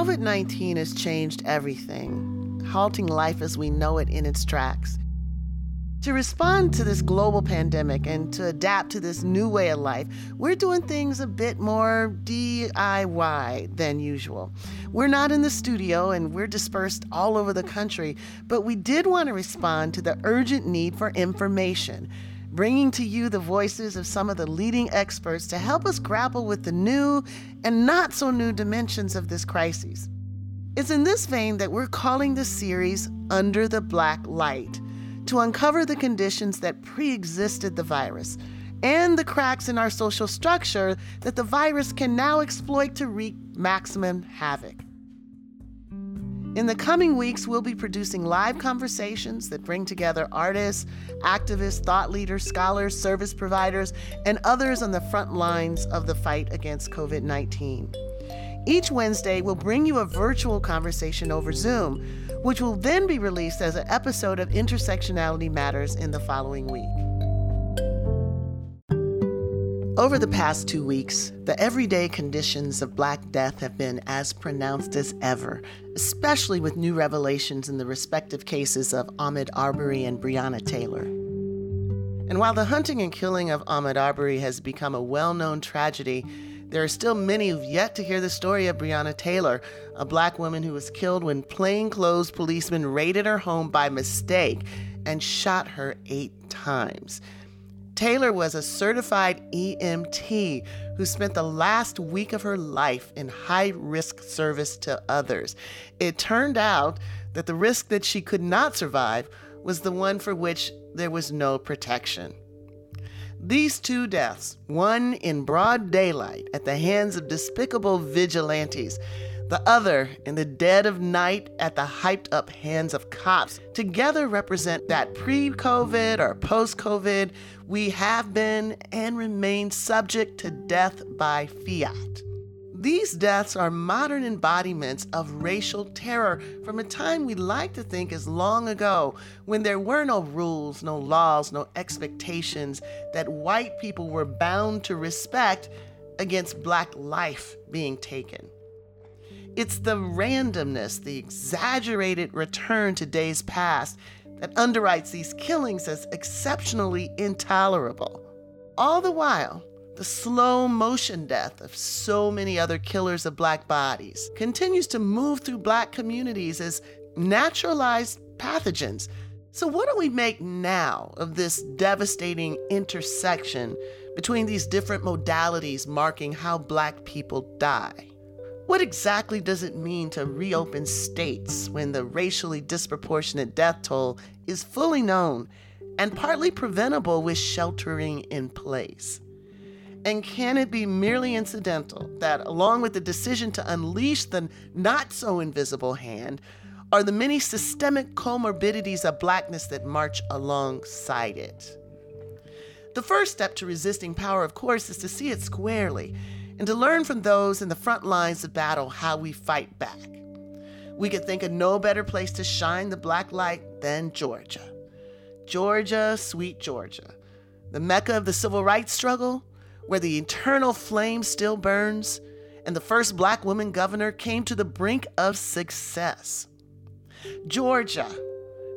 COVID 19 has changed everything, halting life as we know it in its tracks. To respond to this global pandemic and to adapt to this new way of life, we're doing things a bit more DIY than usual. We're not in the studio and we're dispersed all over the country, but we did want to respond to the urgent need for information, bringing to you the voices of some of the leading experts to help us grapple with the new and not so new dimensions of this crisis. It's in this vein that we're calling the series Under the Black Light to uncover the conditions that pre existed the virus and the cracks in our social structure that the virus can now exploit to wreak maximum havoc. In the coming weeks, we'll be producing live conversations that bring together artists, activists, thought leaders, scholars, service providers, and others on the front lines of the fight against COVID 19. Each Wednesday, we'll bring you a virtual conversation over Zoom which will then be released as an episode of Intersectionality Matters in the following week. Over the past two weeks, the everyday conditions of Black death have been as pronounced as ever, especially with new revelations in the respective cases of Ahmaud Arbery and Breonna Taylor. And while the hunting and killing of Ahmaud Arbery has become a well known tragedy, there are still many who've yet to hear the story of Breonna Taylor, a black woman who was killed when plainclothes policemen raided her home by mistake and shot her eight times. Taylor was a certified EMT who spent the last week of her life in high risk service to others. It turned out that the risk that she could not survive was the one for which there was no protection. These two deaths, one in broad daylight at the hands of despicable vigilantes, the other in the dead of night at the hyped up hands of cops, together represent that pre COVID or post COVID, we have been and remain subject to death by fiat. These deaths are modern embodiments of racial terror from a time we like to think is long ago when there were no rules, no laws, no expectations that white people were bound to respect against black life being taken. It's the randomness, the exaggerated return to days past that underwrites these killings as exceptionally intolerable. All the while, the slow motion death of so many other killers of black bodies continues to move through black communities as naturalized pathogens. So, what do we make now of this devastating intersection between these different modalities marking how black people die? What exactly does it mean to reopen states when the racially disproportionate death toll is fully known and partly preventable with sheltering in place? And can it be merely incidental that, along with the decision to unleash the not so invisible hand, are the many systemic comorbidities of blackness that march alongside it? The first step to resisting power, of course, is to see it squarely and to learn from those in the front lines of battle how we fight back. We could think of no better place to shine the black light than Georgia. Georgia, sweet Georgia, the mecca of the civil rights struggle, where the eternal flame still burns, and the first black woman governor came to the brink of success. Georgia,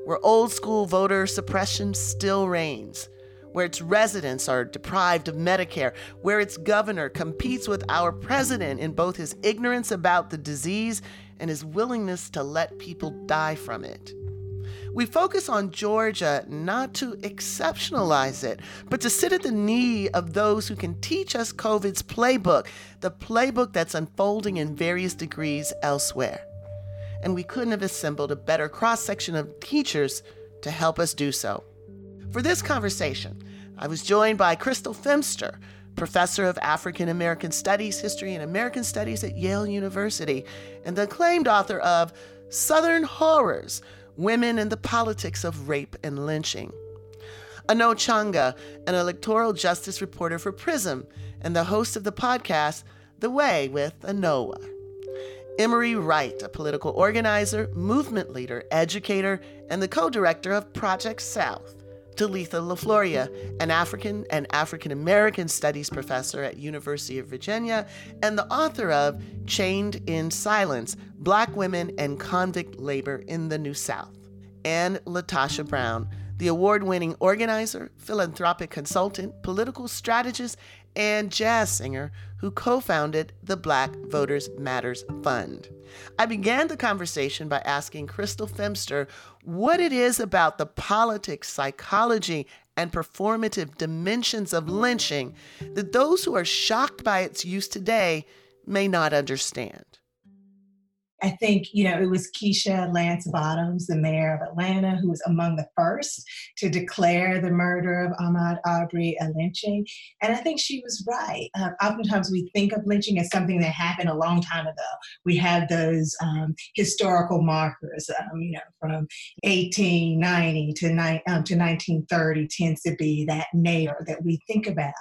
where old school voter suppression still reigns, where its residents are deprived of Medicare, where its governor competes with our president in both his ignorance about the disease and his willingness to let people die from it. We focus on Georgia not to exceptionalize it, but to sit at the knee of those who can teach us COVID's playbook, the playbook that's unfolding in various degrees elsewhere. And we couldn't have assembled a better cross section of teachers to help us do so. For this conversation, I was joined by Crystal Feimster, professor of African American Studies, History, and American Studies at Yale University, and the acclaimed author of Southern Horrors Women and the Politics of Rape and Lynching. Anoa Changa, an electoral justice reporter for Prism, and the host of the podcast, The Way with Anoa. Emery Wright, a political organizer, movement leader, educator, and the co director of Project South, Talitha LeFlouria, an African and African American Studies professor at University of Virginia and the author of Chained in Silence: Black Women and Convict Labor in the New South, and LaTosha Brown, the award-winning organizer, philanthropic consultant, political strategist, and jazz singer who co founded the Black Voters Matters Fund. I began the conversation by asking Crystal Feimster what it is about the politics, psychology, and performative dimensions of lynching that those who are shocked by its use today may not understand. I think, you know, it was Keisha Lance Bottoms, the mayor of Atlanta, who was among the first to declare the murder of Ahmaud Arbery a lynching. And I think she was right. Uh, oftentimes we think of lynching as something that happened a long time ago. We have those um, historical markers, um, you know, from 1890 to, ni- um, to 1930 tends to be that nadir that we think about.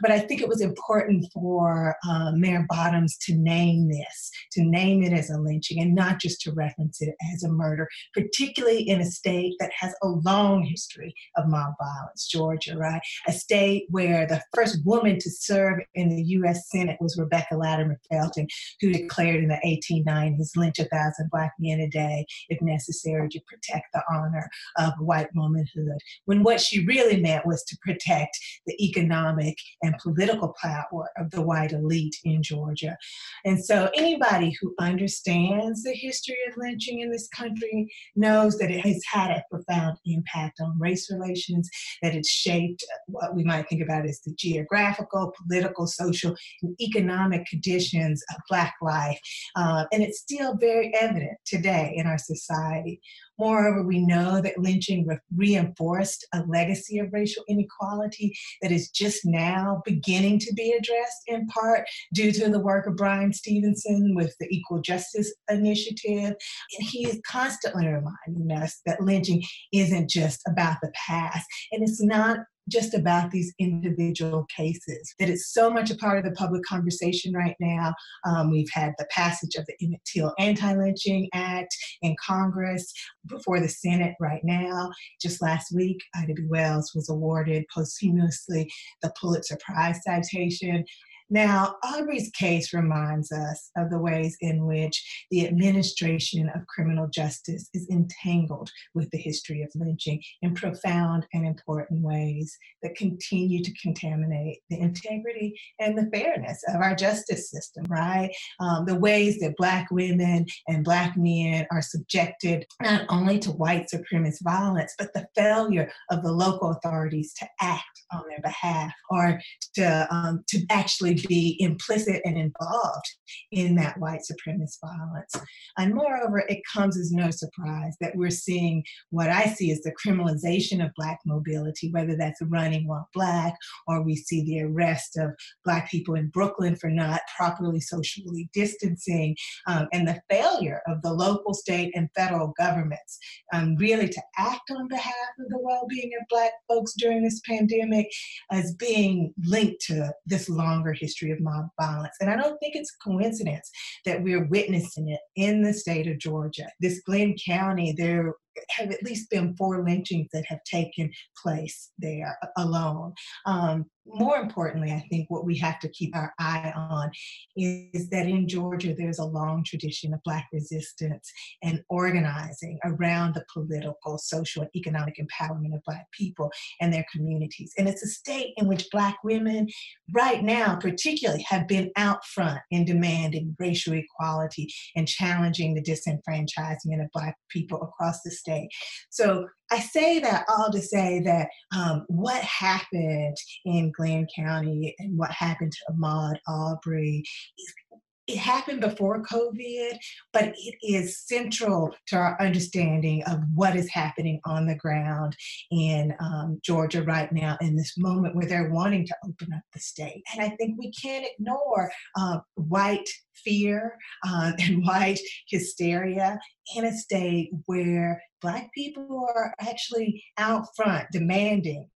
But I think it was important for uh, Mayor Bottoms to name this, to name it as a lynching and not just to reference it as a murder, particularly in a state that has a long history of mob violence, Georgia, right? A state where the first woman to serve in the U.S. Senate was Rebecca Latimer Felton, who declared in the 1890s, lynch a thousand black men a day if necessary to protect the honor of white womanhood, when what she really meant was to protect the economic and political power of the white elite in Georgia. And so anybody who understands understands the history of lynching in this country knows that it has had a profound impact on race relations, that it's shaped what we might think about as the geographical, political, social, and economic conditions of Black life. Uh, and it's still very evident today in our society. Moreover, we know that lynching re- reinforced a legacy of racial inequality that is just now beginning to be addressed in part due to the work of Bryan Stevenson with the Equal Justice Initiative. And he is constantly reminding us that lynching isn't just about the past, and it's not just about these individual cases, that it's so much a part of the public conversation right now. Um, we've had the passage of the Emmett Till Anti Lynching Act in Congress before the Senate right now. Just last week, Ida B. Wells was awarded posthumously the Pulitzer Prize citation. Now, Arbery's case reminds us of the ways in which the administration of criminal justice is entangled with the history of lynching in profound and important ways that continue to contaminate the integrity and the fairness of our justice system, right? Um, the ways that Black women and Black men are subjected not only to white supremacist violence, but the failure of the local authorities to act on their behalf or to, um, to actually be implicit and involved in that white supremacist violence. And moreover, it comes as no surprise that we're seeing what I see as the criminalization of Black mobility, whether that's running while Black or we see the arrest of Black people in Brooklyn for not properly socially distancing, um, and the failure of the local, state, and federal governments um, really to act on behalf of the well being of Black folks during this pandemic as being linked to this longer history history of mob violence. And I don't think it's a coincidence that we're witnessing it in the state of Georgia. This Glynn County, there have at least been four lynchings that have taken place there alone. Um, more importantly, I think what we have to keep our eye on is that in Georgia, there's a long tradition of Black resistance and organizing around the political, social, and economic empowerment of Black people and their communities. And it's a state in which Black women, right now, particularly, have been out front in demanding racial equality and challenging the disenfranchisement of Black people across the state state. So I say that all to say that um, what happened in Glynn County and what happened to Ahmaud Arbery it happened before COVID, but it is central to our understanding of what is happening on the ground in um, Georgia right now in this moment where they're wanting to open up the state. And I think we can't ignore uh, white fear uh, and white hysteria in a state where Black people are actually out front demanding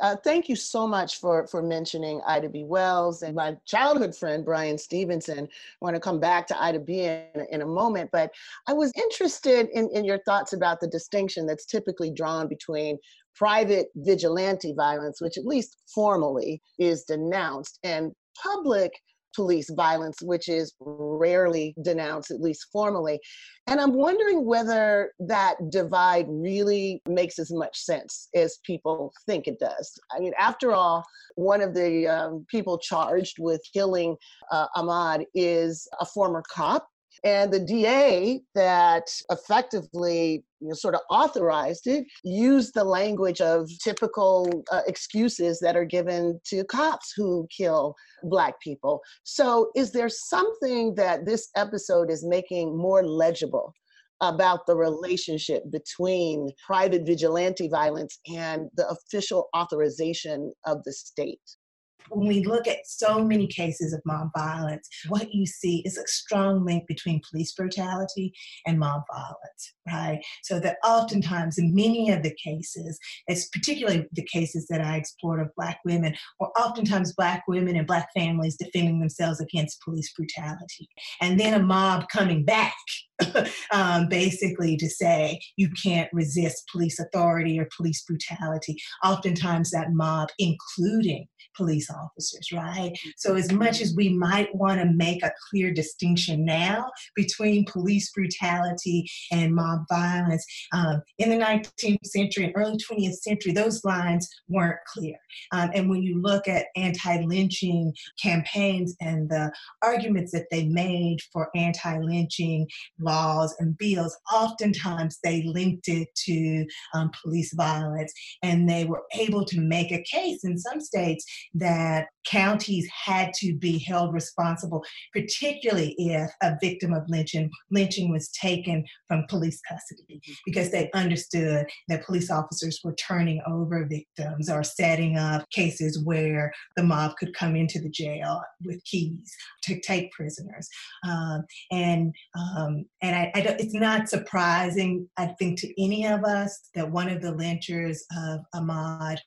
uh, thank you so much for for mentioning Ida B. Wells and my childhood friend Bryan Stevenson. I want to come back to Ida B. in, in a moment, but I was interested in, in your thoughts about the distinction that's typically drawn between private vigilante violence, which at least formally is denounced, and public police violence, which is rarely denounced, at least formally. And I'm wondering whether that divide really makes as much sense as people think it does. I mean, after all, one of the um, people charged with killing uh, Ahmaud is a former cop and the DA that effectively you know, sort of authorized it used the language of typical uh, excuses that are given to cops who kill Black people. So, is there something that this episode is making more legible? About the relationship between private vigilante violence and the official authorization of the state when we look at so many cases of mob violence, what you see is a strong link between police brutality and mob violence, right? So that oftentimes in many of the cases, it's particularly the cases that I explored of Black women, or oftentimes Black women and Black families defending themselves against police brutality. And then a mob coming back um, basically to say you can't resist police authority or police brutality. Oftentimes, that mob, including police officers, right? So, as much as we might want to make a clear distinction now between police brutality and mob violence, um, in the 19th century and early 20th century, those lines weren't clear. Um, and when you look at anti lynching campaigns and the arguments that they made for anti lynching laws and bills, oftentimes they linked it to um, police violence. And they were able to make a case in some states that counties had to be held responsible, particularly if a victim of lynching, lynching was taken from police custody, mm-hmm. because they understood that police officers were turning over victims or setting up cases where the mob could come into the jail with keys to take prisoners. Um, and um, and I, I it's not surprising, I think, to any of us that one of the lynchers of Ahmaud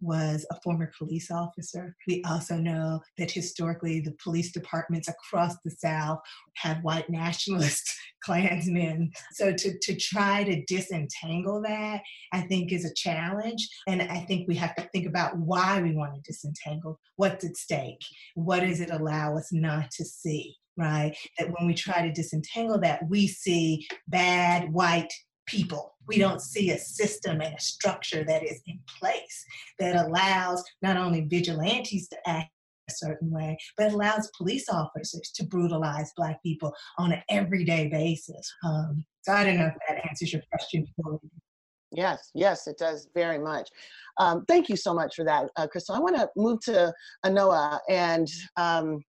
was a former police officer. We also know that historically the police departments across the South had white nationalist Klansmen. So to, to try to disentangle that, I think is a challenge. And I think we have to think about why we want to disentangle. What's at stake? What does it allow us not to see? Right? That when we try to disentangle that, we see bad white people. We don't see a system and a structure that is in place that allows not only vigilantes to act a certain way, but allows police officers to brutalize Black people on an everyday basis. Um, so I don't know if that answers your question. Yes, yes, it does very much. Um, thank you so much for that, uh, Crystal. I want to move to Anoa and um,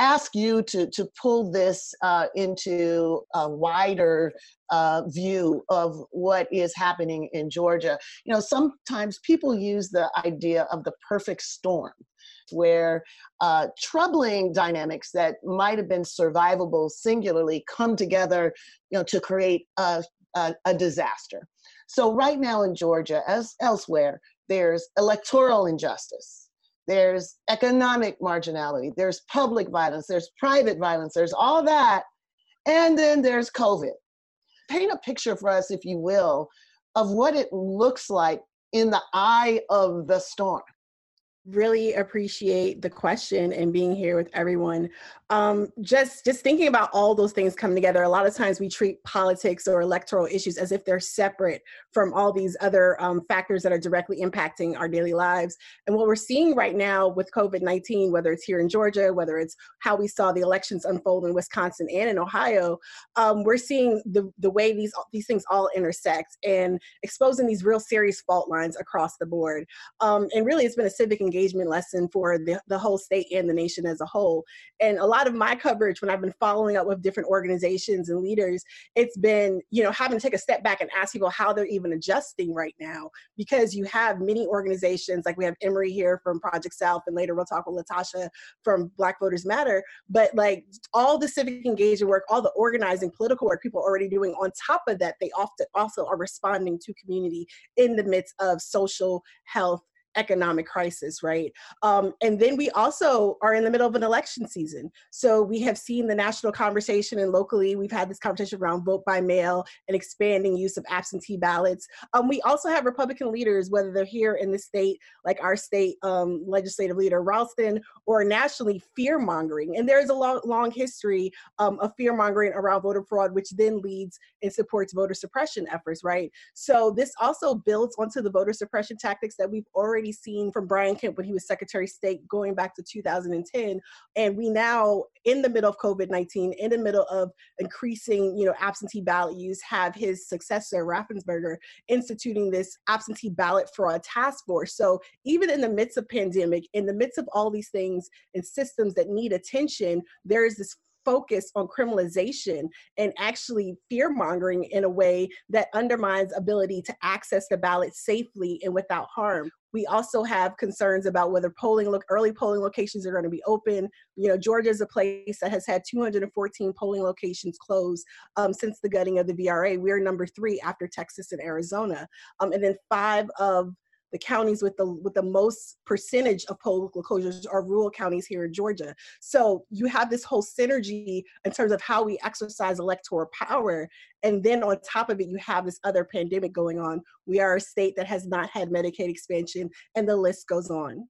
ask you to, to pull this uh, into a wider uh, view of what is happening in Georgia. You know, sometimes people use the idea of the perfect storm where uh, troubling dynamics that might have been survivable singularly come together, you know, to create a, a, a disaster. So right now in Georgia, as elsewhere, there's electoral injustice there's economic marginality, there's public violence, there's private violence, there's all that. And then there's COVID. Paint a picture for us, if you will, of what it looks like in the eye of the storm really appreciate the question and being here with everyone um, just just thinking about all those things coming together a lot of times we treat politics or electoral issues as if they're separate from all these other um, factors that are directly impacting our daily lives and what we're seeing right now with covid-19 whether it's here in georgia whether it's how we saw the elections unfold in wisconsin and in ohio um, we're seeing the, the way these these things all intersect and exposing these real serious fault lines across the board um, and really it's been a civic engagement lesson for the, the whole state and the nation as a whole. And a lot of my coverage, when I've been following up with different organizations and leaders, it's been, you know, having to take a step back and ask people how they're even adjusting right now. Because you have many organizations, like we have Emery here from Project South, and later we'll talk with LaTosha from Black Voters Matter. But like all the civic engagement work, all the organizing, political work people are already doing, on top of that, they often also are responding to community in the midst of social health economic crisis, right? Um, and then we also are in the middle of an election season. So we have seen the national conversation and locally we've had this conversation around vote by mail and expanding use of absentee ballots. Um, we also have Republican leaders, whether they're here in the state, like our state um, legislative leader Ralston, or nationally fear mongering. And there is a long, long history um, of fear mongering around voter fraud, which then leads and supports voter suppression efforts, right? So this also builds onto the voter suppression tactics that we've already seen from Brian Kemp when he was Secretary of State going back to 2010. And we now, in the middle of COVID-19, in the middle of increasing, you know, absentee ballot use, have his successor, Raffensperger, instituting this absentee ballot fraud task force. So even in the midst of pandemic, in the midst of all these things and systems that need attention, there is this focus on criminalization and actually fear mongering in a way that undermines ability to access the ballot safely and without harm. We also have concerns about whether polling look early polling locations are going to be open. You know, Georgia is a place that has had 214 polling locations closed um, since the gutting of the VRA. We're number three after Texas and Arizona, um, and then five of the counties with the with the most percentage of poll closures are rural counties here in Georgia. So you have this whole synergy in terms of how we exercise electoral power. And then on top of it, you have this other pandemic going on. We are a state that has not had Medicaid expansion, and the list goes on.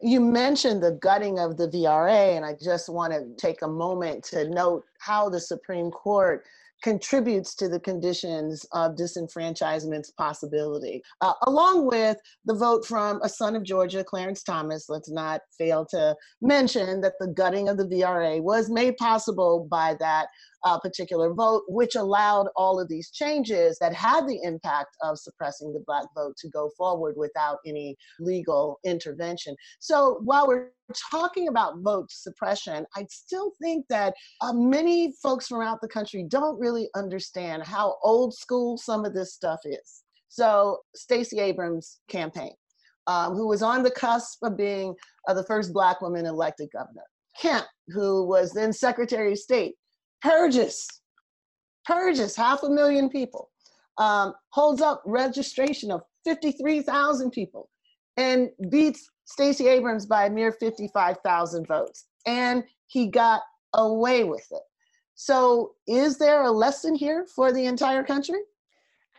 You mentioned the gutting of the VRA, and I just want to take a moment to note how the Supreme Court contributes to the conditions of disenfranchisement's possibility, uh, along with the vote from a son of Georgia, Clarence Thomas. Let's not fail to mention that the gutting of the VRA was made possible by that uh, particular vote, which allowed all of these changes that had the impact of suppressing the Black vote to go forward without any legal intervention. So while we're talking about vote suppression, I still think that uh, many folks from throughout the country don't really understand how old school some of this stuff is. So, Stacey Abrams' campaign, um, who was on the cusp of being uh, the first Black woman elected governor. Kemp, who was then Secretary of State, purges, purges half a million people, um, holds up registration of 53,000 people, and beats Stacey Abrams by a mere 55,000 votes. And he got away with it. So, is there a lesson here for the entire country?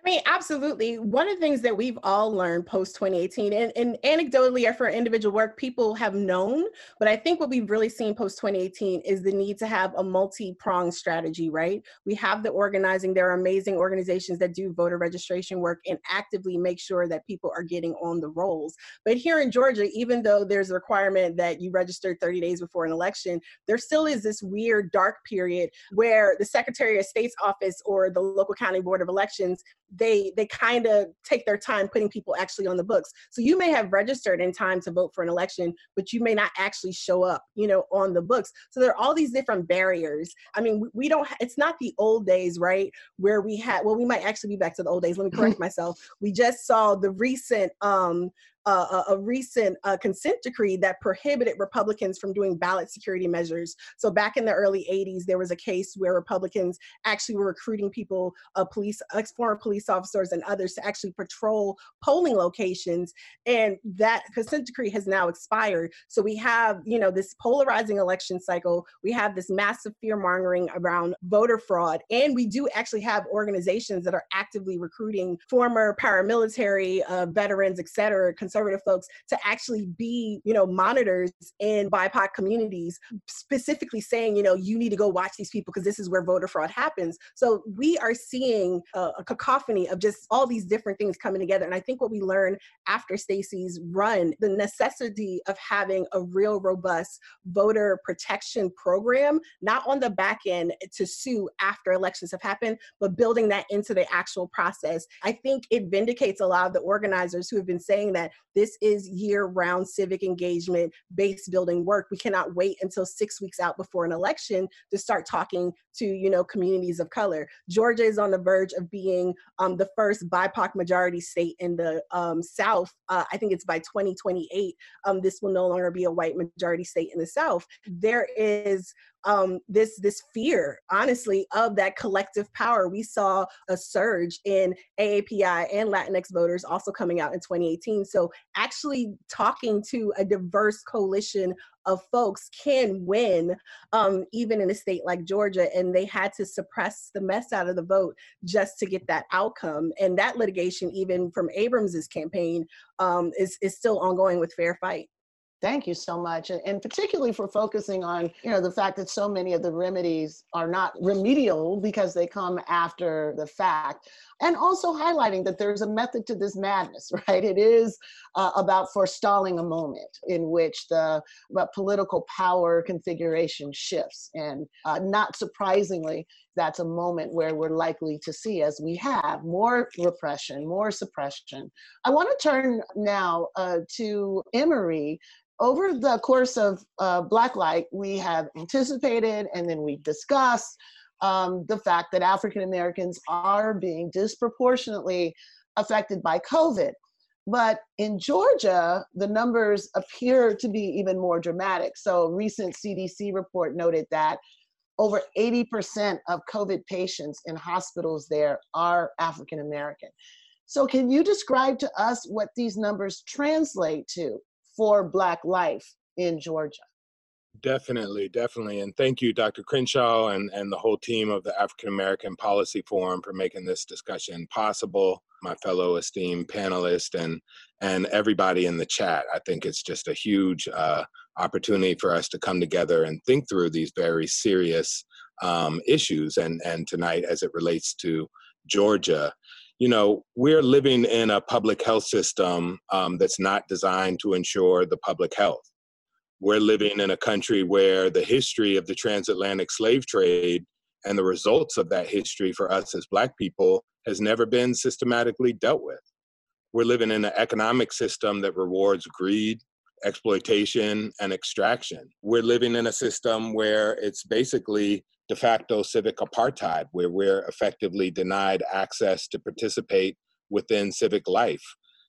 I mean, absolutely. One of the things that we've all learned post 2018, and, and anecdotally or for individual work, people have known, but I think what we've really seen post 2018 is the need to have a multi pronged strategy, right? We have the organizing. There are amazing organizations that do voter registration work and actively make sure that people are getting on the rolls. But here in Georgia, even though there's a requirement that you register 30 days before an election, there still is this weird dark period where the Secretary of State's office or the local county board of elections they they kind of take their time putting people actually on the books. So you may have registered in time to vote for an election but you may not actually show up you know on the books. So there are all these different barriers. I mean we, we don't it's not the old days right where we had well we might actually be back to the old days. Let me correct myself. We just saw the recent um uh, a, recent uh, consent decree that prohibited Republicans from doing ballot security measures. So back in the early 80s, there was a case where Republicans actually were recruiting people, uh, police, ex-former police officers and others to actually patrol polling locations. And that consent decree has now expired. So we have, you know, this polarizing election cycle. We have this massive fear mongering around voter fraud. And we do actually have organizations that are actively recruiting former paramilitary, uh, veterans, et cetera, conservative folks to actually be, you know, monitors in BIPOC communities, specifically saying, you know, you need to go watch these people because this is where voter fraud happens. So we are seeing a, a cacophony of just all these different things coming together. And I think what we learned after Stacey's run, the necessity of having a real robust voter protection program, not on the back end to sue after elections have happened, but building that into the actual process. I think it vindicates a lot of the organizers who have been saying that this is year round civic engagement, base building work. We cannot wait until six weeks out before an election to start talking to, you know, communities of color. Georgia is on the verge of being um, the first BIPOC majority state in the um, South. Uh, I think it's by 2028. Um, this will no longer be a white majority state in the South. There is um, this this fear, honestly, of that collective power. We saw a surge in AAPI and Latinx voters also coming out in 2018. So actually talking to a diverse coalition of folks can win, um, even in a state like Georgia. And they had to suppress the mess out of the vote just to get that outcome. And that litigation, even from Abrams's campaign, um, is is still ongoing with Fair Fight. Thank you so much. And particularly for focusing on, you know, the fact that so many of the remedies are not remedial because they come after the fact. And also highlighting that there's a method to this madness, right? It is uh, about forestalling a moment in which the political power configuration shifts. And uh, not surprisingly, that's a moment where we're likely to see, as we have, more repression, more suppression. I want to turn now uh, to Emery over the course of uh, Blacklight, we have anticipated and then we discussed um, the fact that African Americans are being disproportionately affected by COVID. But in Georgia, the numbers appear to be even more dramatic. So, a recent CDC report noted that over 80% of COVID patients in hospitals there are African American. So, can you describe to us what these numbers translate to for Black life in Georgia. Definitely, definitely. And thank you, Dr. Crenshaw, and, and the whole team of the African American Policy Forum for making this discussion possible. My fellow esteemed panelists and and everybody in the chat. I think it's just a huge uh, opportunity for us to come together and think through these very serious um, issues. And and tonight, as it relates to Georgia, you know, we're living in a public health system um, that's not designed to ensure the public health. We're living in a country where the history of the transatlantic slave trade and the results of that history for us as Black people has never been systematically dealt with. We're living in an economic system that rewards greed, exploitation, and extraction. We're living in a system where it's basically de facto civic apartheid, where we're effectively denied access to participate within civic life.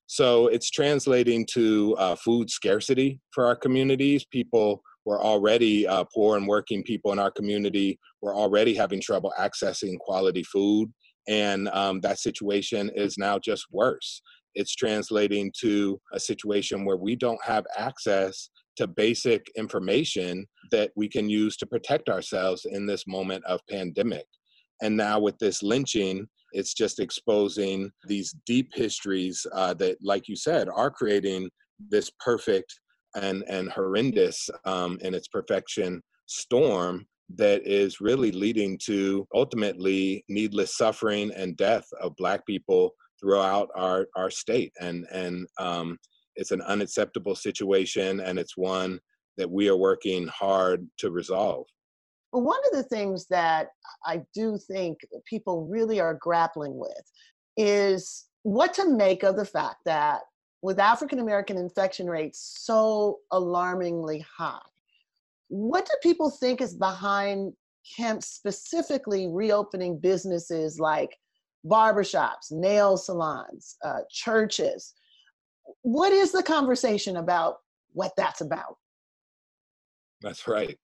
So it's translating to uh, food scarcity for our communities. People were already uh, poor and working people in our community were already having trouble accessing quality food. And um, that situation is now just worse. It's translating to a situation where we don't have access to basic information that we can use to protect ourselves in this moment of pandemic. And now with this lynching, it's just exposing these deep histories uh, that, like you said, are creating this perfect and, and horrendous um, in its perfection storm that is really leading to ultimately needless suffering and death of Black people throughout our, our state. And, and um, it's an unacceptable situation and it's one that we are working hard to resolve. Well, one of the things that I do think people really are grappling with is what to make of the fact that with African American infection rates so alarmingly high, what do people think is behind Kemp specifically reopening businesses like barbershops, nail salons, uh, churches? what is the conversation about what that's about? That's right.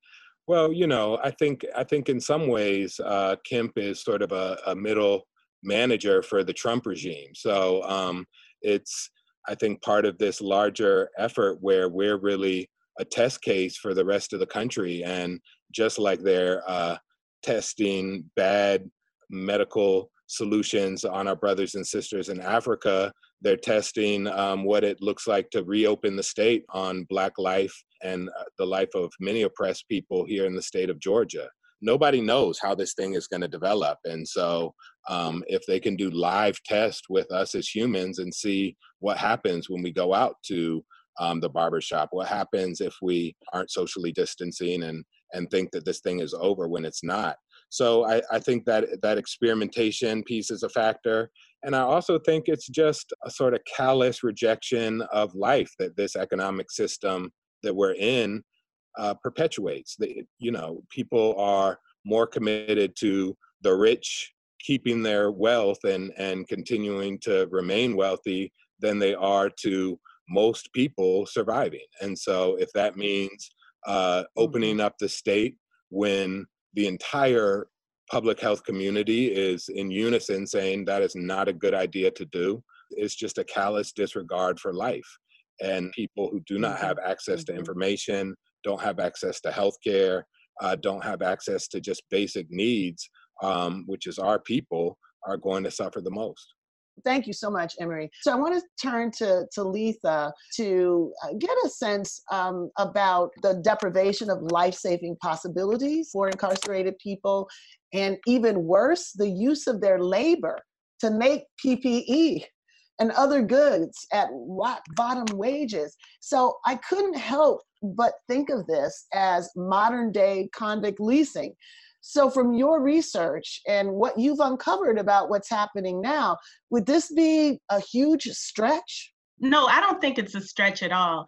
Well, you know, I think I think in some ways uh, Kemp is sort of a, a, middle manager for the Trump regime. So um, it's I think part of this larger effort where we're really a test case for the rest of the country, and just like they're uh, testing bad medical solutions on our brothers and sisters in Africa. They're testing um, what it looks like to reopen the state on Black life and uh, the life of many oppressed people here in the state of Georgia. Nobody knows how this thing is going to develop. And so, um, if they can do live tests with us as humans and see what happens when we go out to um, the barbershop, what happens if we aren't socially distancing and, and think that this thing is over when it's not, so I, I think that that experimentation piece is a factor. And I also think it's just a sort of callous rejection of life that this economic system that we're in uh, perpetuates. That you know, people are more committed to the rich keeping their wealth and and continuing to remain wealthy than they are to most people surviving. And so, if that means uh, mm-hmm. opening up the state when the entire public health community is in unison saying that is not a good idea to do. It's just a callous disregard for life. And people who do not have mm-hmm. access to mm-hmm. information, don't have access to healthcare, uh, don't have access to just basic needs, um, which is our people, are going to suffer the most. Thank you so much, Emery. So I want to turn to, to Letha to uh, get a sense um, about the deprivation of life saving possibilities for incarcerated people, and even worse, the use of their labor to make PPE and other goods at rock bottom wages. So I couldn't help but think of this as modern day convict leasing. So, from your research and what you've uncovered about what's happening now, would this be a huge stretch? No, I don't think it's a stretch at all.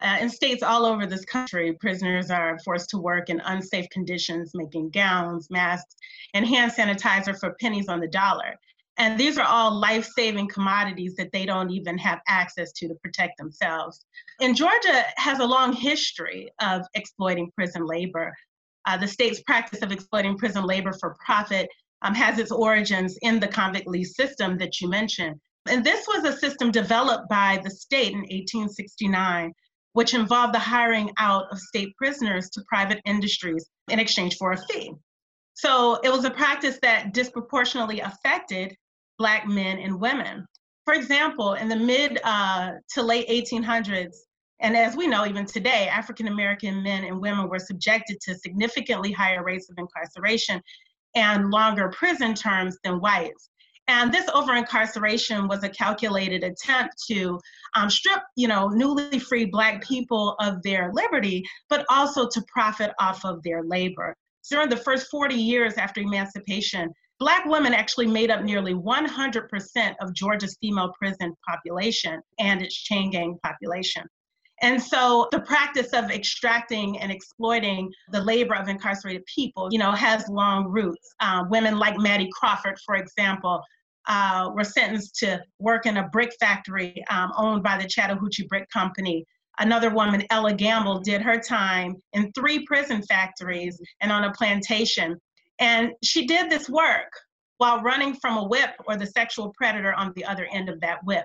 Uh, in states all over this country, prisoners are forced to work in unsafe conditions, making gowns, masks, and hand sanitizer for pennies on the dollar. And these are all life saving commodities that they don't even have access to to protect themselves. And Georgia has a long history of exploiting prison labor. Uh, the state's practice of exploiting prison labor for profit um, has its origins in the convict lease system that you mentioned. And this was a system developed by the state in 1869, which involved the hiring out of state prisoners to private industries in exchange for a fee. So it was a practice that disproportionately affected Black men and women. For example, in the mid uh, to late 1800s, and as we know, even today, African American men and women were subjected to significantly higher rates of incarceration and longer prison terms than whites. And this over incarceration was a calculated attempt to um, strip, you know, newly freed Black people of their liberty, but also to profit off of their labor. During the first 40 years after emancipation, Black women actually made up nearly 100% of Georgia's female prison population and its chain gang population. And so the practice of extracting and exploiting the labor of incarcerated people, you know, has long roots. Uh, women like Mattie Crawford, for example, uh, were sentenced to work in a brick factory um, owned by the Chattahoochee Brick Company. Another woman, Ella Gamble, did her time in three prison factories and on a plantation. And she did this work while running from a whip or the sexual predator on the other end of that whip.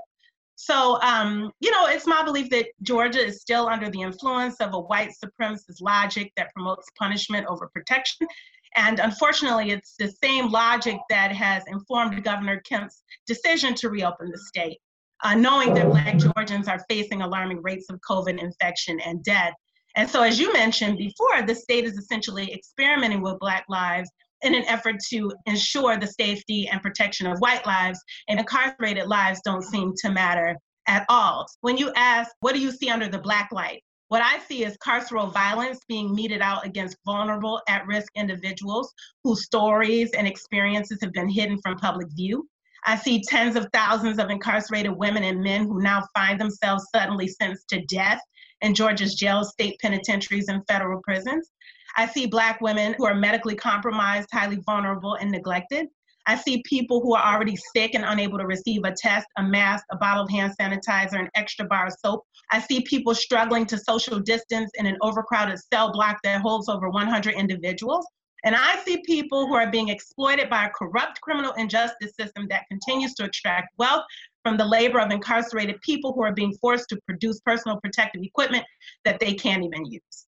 So, um, you know, it's my belief that Georgia is still under the influence of a white supremacist logic that promotes punishment over protection. And unfortunately, it's the same logic that has informed Governor Kemp's decision to reopen the state, uh, knowing that Black Georgians are facing alarming rates of COVID infection and death. And so, as you mentioned before, the state is essentially experimenting with Black lives in an effort to ensure the safety and protection of white lives, and incarcerated lives don't seem to matter at all. When you ask, what do you see under the black light? What I see is carceral violence being meted out against vulnerable, at risk individuals whose stories and experiences have been hidden from public view. I see tens of thousands of incarcerated women and men who now find themselves suddenly sentenced to death in Georgia's jails, state penitentiaries, and federal prisons. I see Black women who are medically compromised, highly vulnerable, and neglected. I see people who are already sick and unable to receive a test, a mask, a bottle of hand sanitizer, an extra bar of soap. I see people struggling to social distance in an overcrowded cell block that holds over 100 individuals. And I see people who are being exploited by a corrupt criminal injustice system that continues to extract wealth from the labor of incarcerated people who are being forced to produce personal protective equipment that they can't even use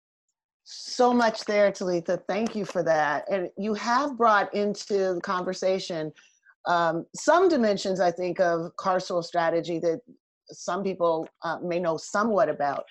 so much there, Talitha. Thank you for that. And you have brought into the conversation um, some dimensions, I think, of carceral strategy that some people uh, may know somewhat about,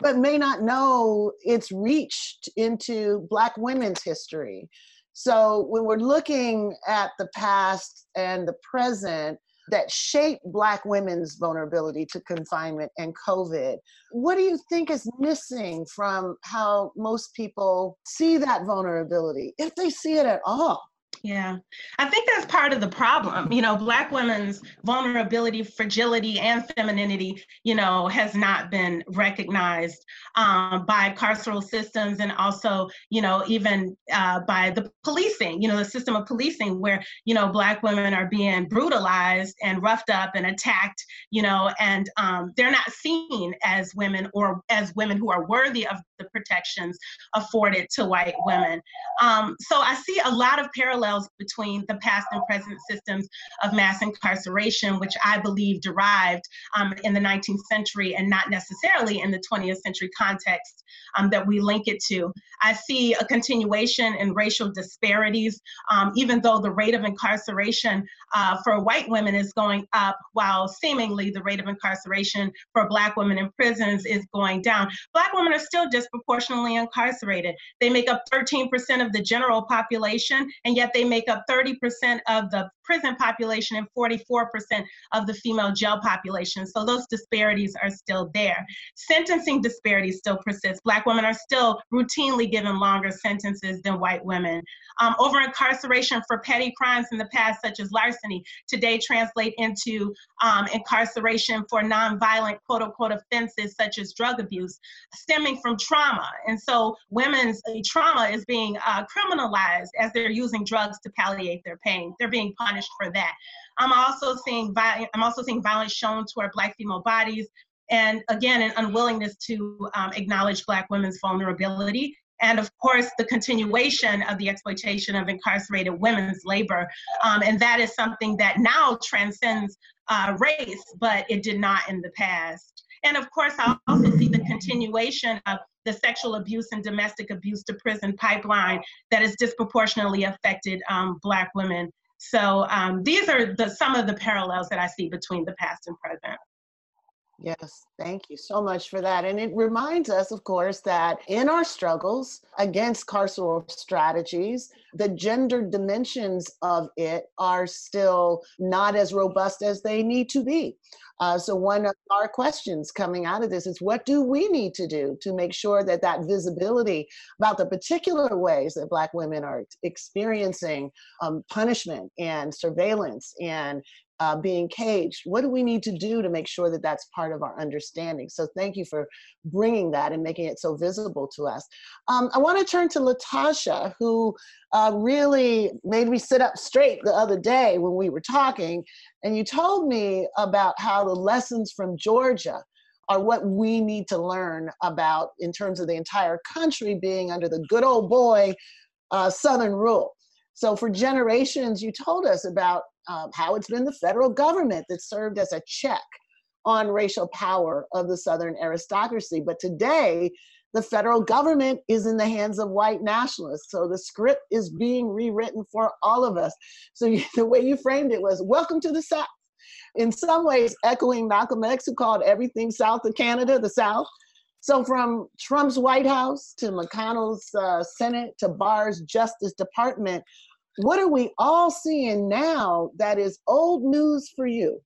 but may not know it's reached into Black women's history. So when we're looking at the past and the present, that shape Black women's vulnerability to confinement and COVID. What do you think is missing from how most people see that vulnerability, if they see it at all? Yeah, I think that's part of the problem. You know, Black women's vulnerability, fragility, and femininity, you know, has not been recognized um, by carceral systems and also, you know, even uh, by the policing, you know, the system of policing where, you know, Black women are being brutalized and roughed up and attacked, you know, and um, they're not seen as women or as women who are worthy of the protections afforded to white women. Um, so I see a lot of parallels between the past and present systems of mass incarceration, which I believe derived um, in the 19th century and not necessarily in the 20th century context um, that we link it to. I see a continuation in racial disparities, um, even though the rate of incarceration uh, for white women is going up, while seemingly the rate of incarceration for Black women in prisons is going down. Black women are still disproportionately incarcerated. They make up 13% of the general population, and yet they make up 30% of the prison population and 44% of the female jail population. So those disparities are still there. Sentencing disparities still persist. Black women are still routinely given longer sentences than white women. Um, over incarceration for petty crimes in the past, such as larceny, today translate into um, incarceration for nonviolent quote unquote offenses such as drug abuse, stemming from trauma. And so women's uh, trauma is being uh, criminalized as they're using drugs to palliate their pain. They're being punished for that. I'm also seeing violence. I'm also seeing violence shown toward Black female bodies, and again, an unwillingness to um, acknowledge Black women's vulnerability. And of course, the continuation of the exploitation of incarcerated women's labor. Um, and that is something that now transcends uh, race, but it did not in the past. And of course, I also see the continuation of the sexual abuse and domestic abuse to prison pipeline that has disproportionately affected um, Black women. So um, these are the, some of the parallels that I see between the past and present. Yes, thank you so much for that. And it reminds us, of course, that in our struggles against carceral strategies, the gender dimensions of it are still not as robust as they need to be. Uh, so, one of our questions coming out of this is what do we need to do to make sure that that visibility about the particular ways that Black women are experiencing um, punishment and surveillance and uh, being caged. What do we need to do to make sure that that's part of our understanding? So thank you for bringing that and making it so visible to us. Um, I want to turn to LaTosha, who uh, really made me sit up straight the other day when we were talking, and you told me about how the lessons from Georgia are what we need to learn about in terms of the entire country being under the good old boy uh, Southern rule. So for generations, you told us about um, how it's been the federal government that served as a check on racial power of the Southern aristocracy. But today, the federal government is in the hands of white nationalists. So the script is being rewritten for all of us. So you, the way you framed it was welcome to the South. In some ways, echoing Malcolm X, who called everything south of Canada the South. So from Trump's White House to McConnell's uh, Senate to Barr's Justice Department, what are we all seeing now that is old news for you?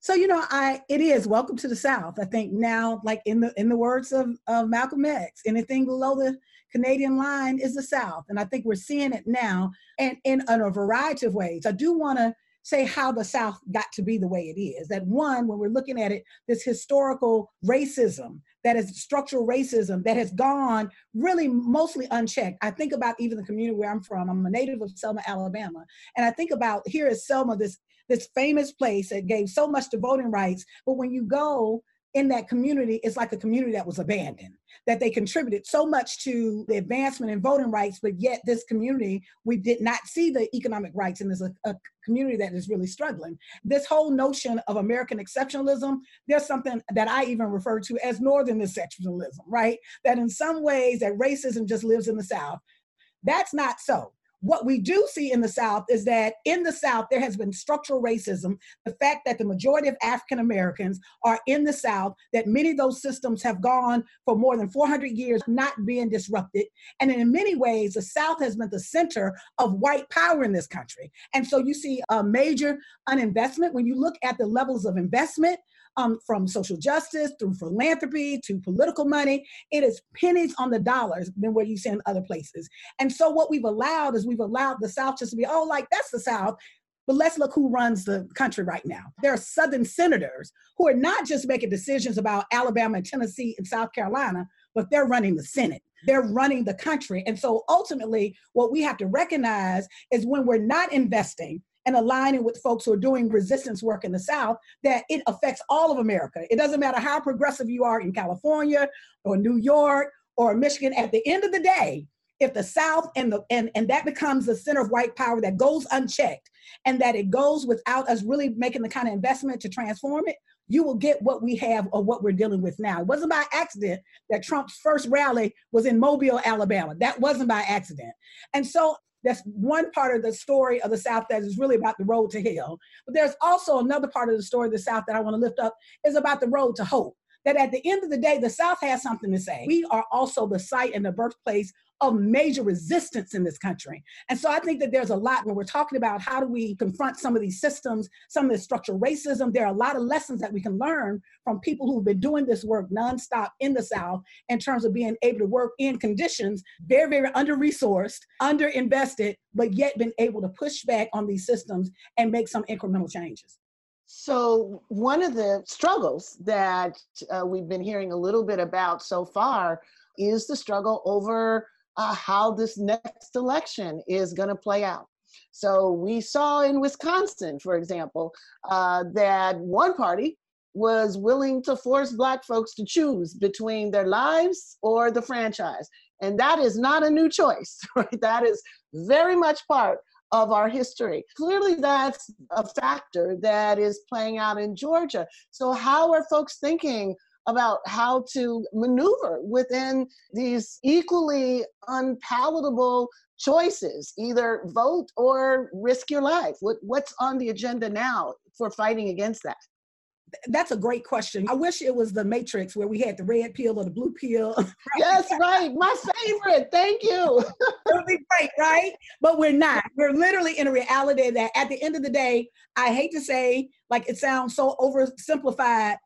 So you know, I it is welcome to the South. I think now, like in the in the words of, of Malcolm X, anything below the Canadian line is the South, and I think we're seeing it now, and in, in a variety of ways. I do want to say how the South got to be the way it is. That one, when we're looking at it, this historical racism that is structural racism that has gone really mostly unchecked. I think about even the community where I'm from. I'm a native of Selma, Alabama. And I think about here is Selma, this this famous place that gave so much to voting rights. But when you go in that community it's like a community that was abandoned that they contributed so much to the advancement in voting rights but yet this community we did not see the economic rights and there's a, a community that is really struggling. This whole notion of american exceptionalism there's something that i even refer to as northern exceptionalism right? That in some ways that racism just lives in the south. That's not so what we do see in the South is that in the South, there has been structural racism. The fact that the majority of African Americans are in the South, that many of those systems have gone for more than 400 years not being disrupted. And in many ways, the South has been the center of white power in this country. And so you see a major uninvestment. When you look at the levels of investment, um, from social justice through philanthropy to political money. It is pennies on the dollars than what you see in other places. And so what we've allowed is we've allowed the South just to be, oh, like that's the South. But let's look who runs the country right now. There are Southern senators who are not just making decisions about Alabama and Tennessee and South Carolina, but they're running the Senate. They're running the country. And so ultimately, what we have to recognize is when we're not investing and aligning with folks who are doing resistance work in the South, that it affects all of America. It doesn't matter how progressive you are in California or New York or Michigan. At the end of the day, if the South and the and, and that becomes the center of white power that goes unchecked and that it goes without us really making the kind of investment to transform it, you will get what we have or what we're dealing with now. It wasn't by accident that Trump's first rally was in Mobile, Alabama. That wasn't by accident. And so that's one part of the story of the South that is really about the road to hell. But there's also another part of the story of the South that I want to lift up is about the road to hope. That at the end of the day, the South has something to say. We are also the site and the birthplace of major resistance in this country. And so I think that there's a lot when we're talking about how do we confront some of these systems, some of the structural racism. There are a lot of lessons that we can learn from people who've been doing this work nonstop in the South in terms of being able to work in conditions very, very under resourced, under invested, but yet been able to push back on these systems and make some incremental changes. So, one of the struggles that uh, we've been hearing a little bit about so far is the struggle over uh, how this next election is going to play out. So we saw in Wisconsin, for example, uh, that one party was willing to force Black folks to choose between their lives or the franchise. And that is not a new choice, right? That is very much part of our history. Clearly, that's a factor that is playing out in Georgia. So, how are folks thinking about how to maneuver within these equally unpalatable choices either vote or risk your life what, what's on the agenda now for fighting against that that's a great question. I wish it was the Matrix where we had the red pill or the blue pill. yes, right. My favorite. Thank you. it would be great, right? But we're not. We're literally in a reality that at the end of the day, I hate to say, like it sounds so oversimplified,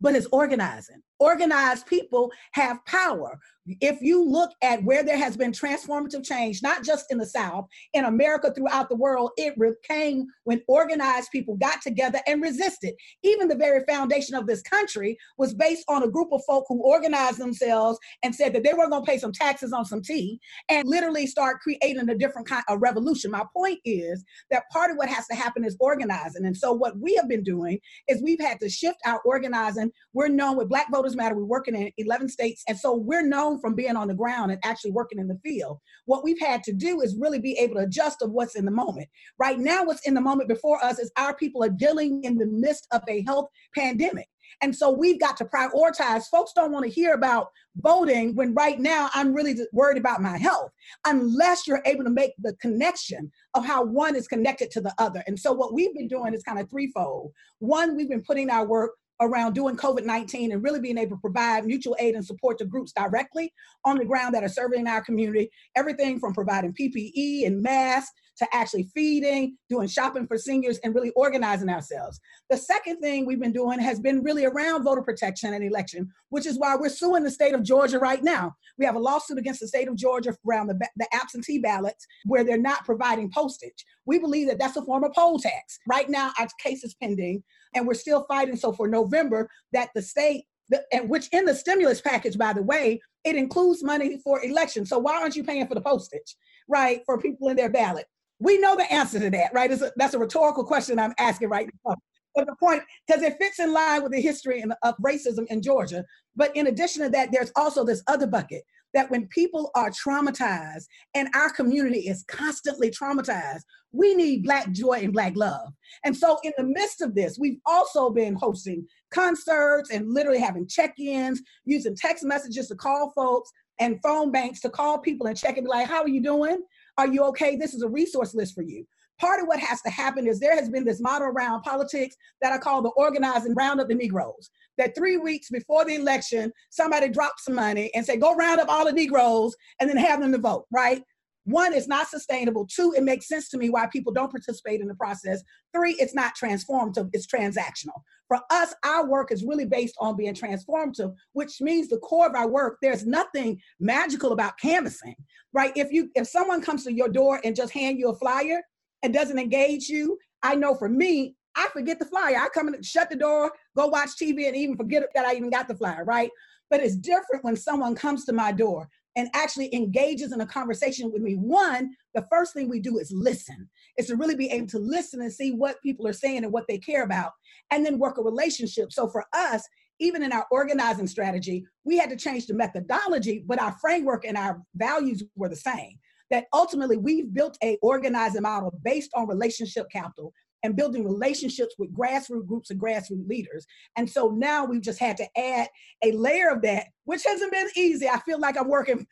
but it's organizing. Organized people have power if you look at where there has been transformative change, not just in the South, in America, throughout the world, it came when organized people got together and resisted. Even the very foundation of this country was based on a group of folk who organized themselves and said that they were going to pay some taxes on some tea and literally start creating a different kind of revolution. My point is that part of what has to happen is organizing. And so, what we have been doing is we've had to shift our organizing. We're known with Black Voters Matter, we're working in 11 states. And so, we're known from being on the ground and actually working in the field. What we've had to do is really be able to adjust of what's in the moment. Right now, what's in the moment before us is our people are dealing in the midst of a health pandemic. And so we've got to prioritize. Folks don't want to hear about voting when right now I'm really worried about my health, unless you're able to make the connection of how one is connected to the other. And so what we've been doing is kind of threefold. One, we've been putting our work around doing COVID 19 and really being able to provide mutual aid and support to groups directly on the ground that are serving our community. Everything from providing PPE and masks to actually feeding, doing shopping for seniors, and really organizing ourselves. The second thing we've been doing has been really around voter protection and election, which is why we're suing the state of Georgia right now. We have a lawsuit against the state of Georgia around the, the absentee ballots where they're not providing postage. We believe that that's a form of poll tax. Right now, our case is pending and we're still fighting. So for November, that the state, the, and which in the stimulus package, by the way, it includes money for elections. So why aren't you paying for the postage, right, for people in their ballot? We know the answer to that, right? A, that's a rhetorical question I'm asking right now. But the point, because it fits in line with the history of racism in Georgia. But in addition to that, there's also this other bucket that when people are traumatized and our community is constantly traumatized, we need Black joy and Black love. And so, in the midst of this, we've also been hosting concerts and literally having check ins, using text messages to call folks and phone banks to call people and check and be like, How are you doing? Are you okay? This is a resource list for you. Part of what has to happen is there has been this model around politics that I call the organizing round up the Negroes. That three weeks before the election, somebody drops some money and say, go round up all the Negroes and then have them to vote, right? one, it's not sustainable. Two, it makes sense to me why people don't participate in the process. Three, it's not transformative, it's transactional. For us, our work is really based on being transformative, which means the core of our work, there's nothing magical about canvassing, right? If you if someone comes to your door and just hand you a flyer and doesn't engage you, I know for me, I forget the flyer. I come and shut the door, go watch TV, and even forget that I even got the flyer, right? But it's different when someone comes to my door and actually engages in a conversation with me, one, the first thing we do is listen. Is to really be able to listen and see what people are saying and what they care about, and then work a relationship. So for us, even in our organizing strategy, we had to change the methodology, but our framework and our values were the same. That ultimately we've built a organizing model based on relationship capital and building relationships with grassroots groups and grassroots leaders. And so now we've just had to add a layer of that, which hasn't been easy. I feel like I'm working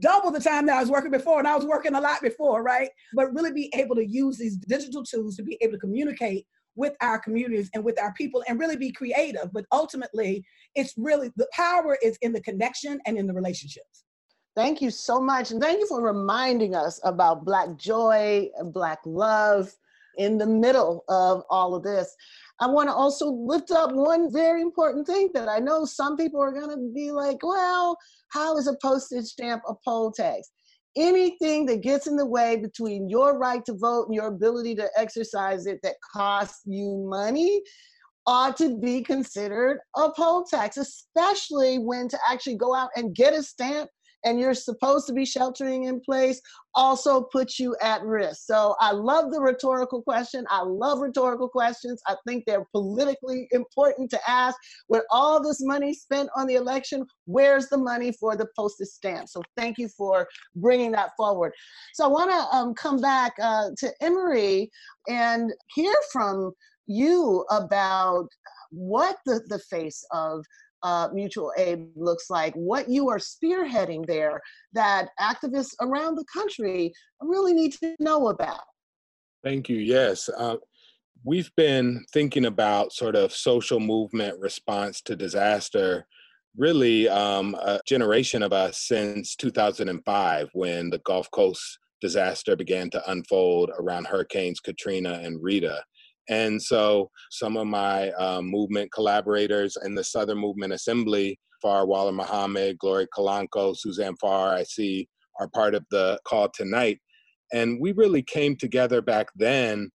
double the time that I was working before, and I was working a lot before, right? But really be able to use these digital tools to be able to communicate with our communities and with our people and really be creative. But ultimately, it's really the power is in the connection and in the relationships. Thank you so much. And thank you for reminding us about Black joy Black love in the middle of all of this. I want to also lift up one very important thing that I know some people are going to be like, well, how is a postage stamp a poll tax? Anything that gets in the way between your right to vote and your ability to exercise it that costs you money ought to be considered a poll tax, especially when to actually go out and get a stamp and you're supposed to be sheltering in place also puts you at risk. So I love the rhetorical question. I love rhetorical questions. I think they're politically important to ask. With all this money spent on the election, where's the money for the postage stamp? So thank you for bringing that forward. So I want to um, come back uh, to Emery and hear from you about what the, the face of uh, mutual aid looks like, what you are spearheading there that activists around the country really need to know about. Thank you. Yes. Uh, we've been thinking about sort of social movement response to disaster really um, a generation of us since 2005 when the Gulf Coast disaster began to unfold around hurricanes Katrina and Rita. And so some of my uh, movement collaborators in the Southern Movement Assembly, Far Waller Muhammad, Gloria Kalanko, Suzanne Pharr, I see are part of the call tonight. And we really came together back then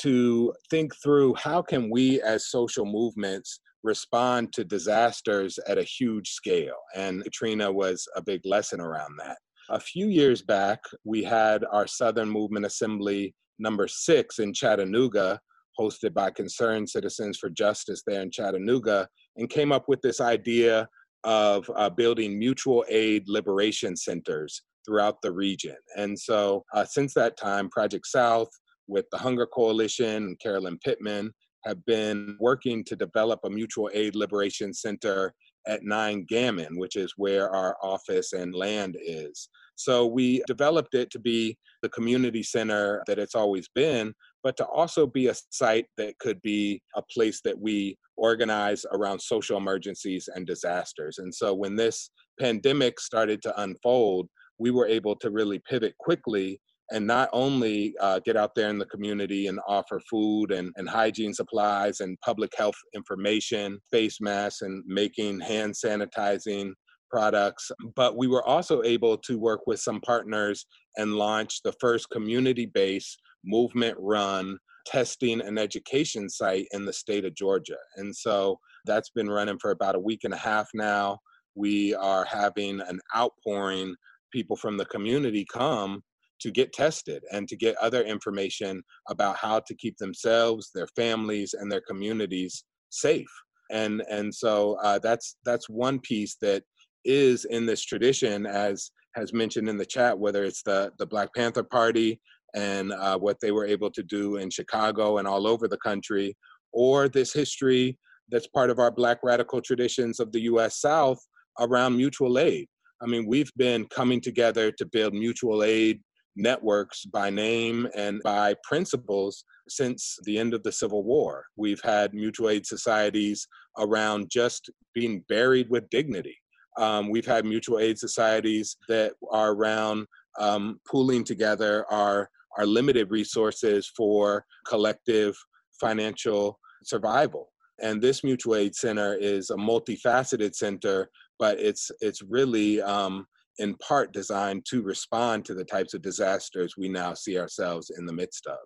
to think through how can we as social movements respond to disasters at a huge scale. And Katrina was a big lesson around that. A few years back, we had our Southern Movement Assembly number six in Chattanooga, hosted by Concerned Citizens for Justice there in Chattanooga, and came up with this idea of uh, building mutual aid liberation centers throughout the region. And so, uh, since that time, Project South with the Hunger Coalition and Carolyn Pittman have been working to develop a mutual aid liberation center at 9 Gammon, which is where our office and land is. So we developed it to be the community center that it's always been, but to also be a site that could be a place that we organize around social emergencies and disasters. And so when this pandemic started to unfold, we were able to really pivot quickly and not only uh, get out there in the community and offer food and, and hygiene supplies and public health information, face masks, and making hand sanitizing products, but we were also able to work with some partners and launch the first community based movement run testing and education site in the state of Georgia. And so that's been running for about a week and a half now. We are having an outpouring, people from the community come to get tested and to get other information about how to keep themselves, their families, and their communities safe. And and so uh, that's that's one piece that is in this tradition, as has mentioned in the chat, whether it's the the Black Panther Party and uh, what they were able to do in Chicago and all over the country, or this history that's part of our Black radical traditions of the U.S. South around mutual aid. I mean, we've been coming together to build mutual aid networks by name and by principles since the end of the Civil War. We've had mutual aid societies around just being buried with dignity. Um, we've had mutual aid societies that are around um, pooling together our, our limited resources for collective financial survival. And this mutual aid center is a multifaceted center, but it's it's really um, in part designed to respond to the types of disasters we now see ourselves in the midst of.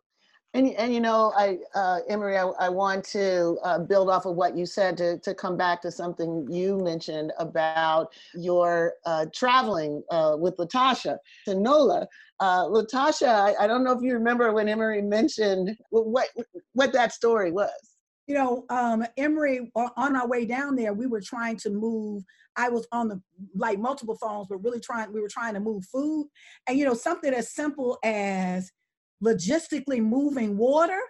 And, and you know, I, uh, Emery, I, I want to uh, build off of what you said to, to come back to something you mentioned about your uh, traveling uh, with LaTosha to NOLA. Uh, LaTosha, I, I, don't know if you remember when Emery mentioned what, what that story was. You know, um, Emery, on our way down there, we were trying to move I was on the like multiple phones, but really trying, we were trying to move food. And you know, something as simple as logistically moving water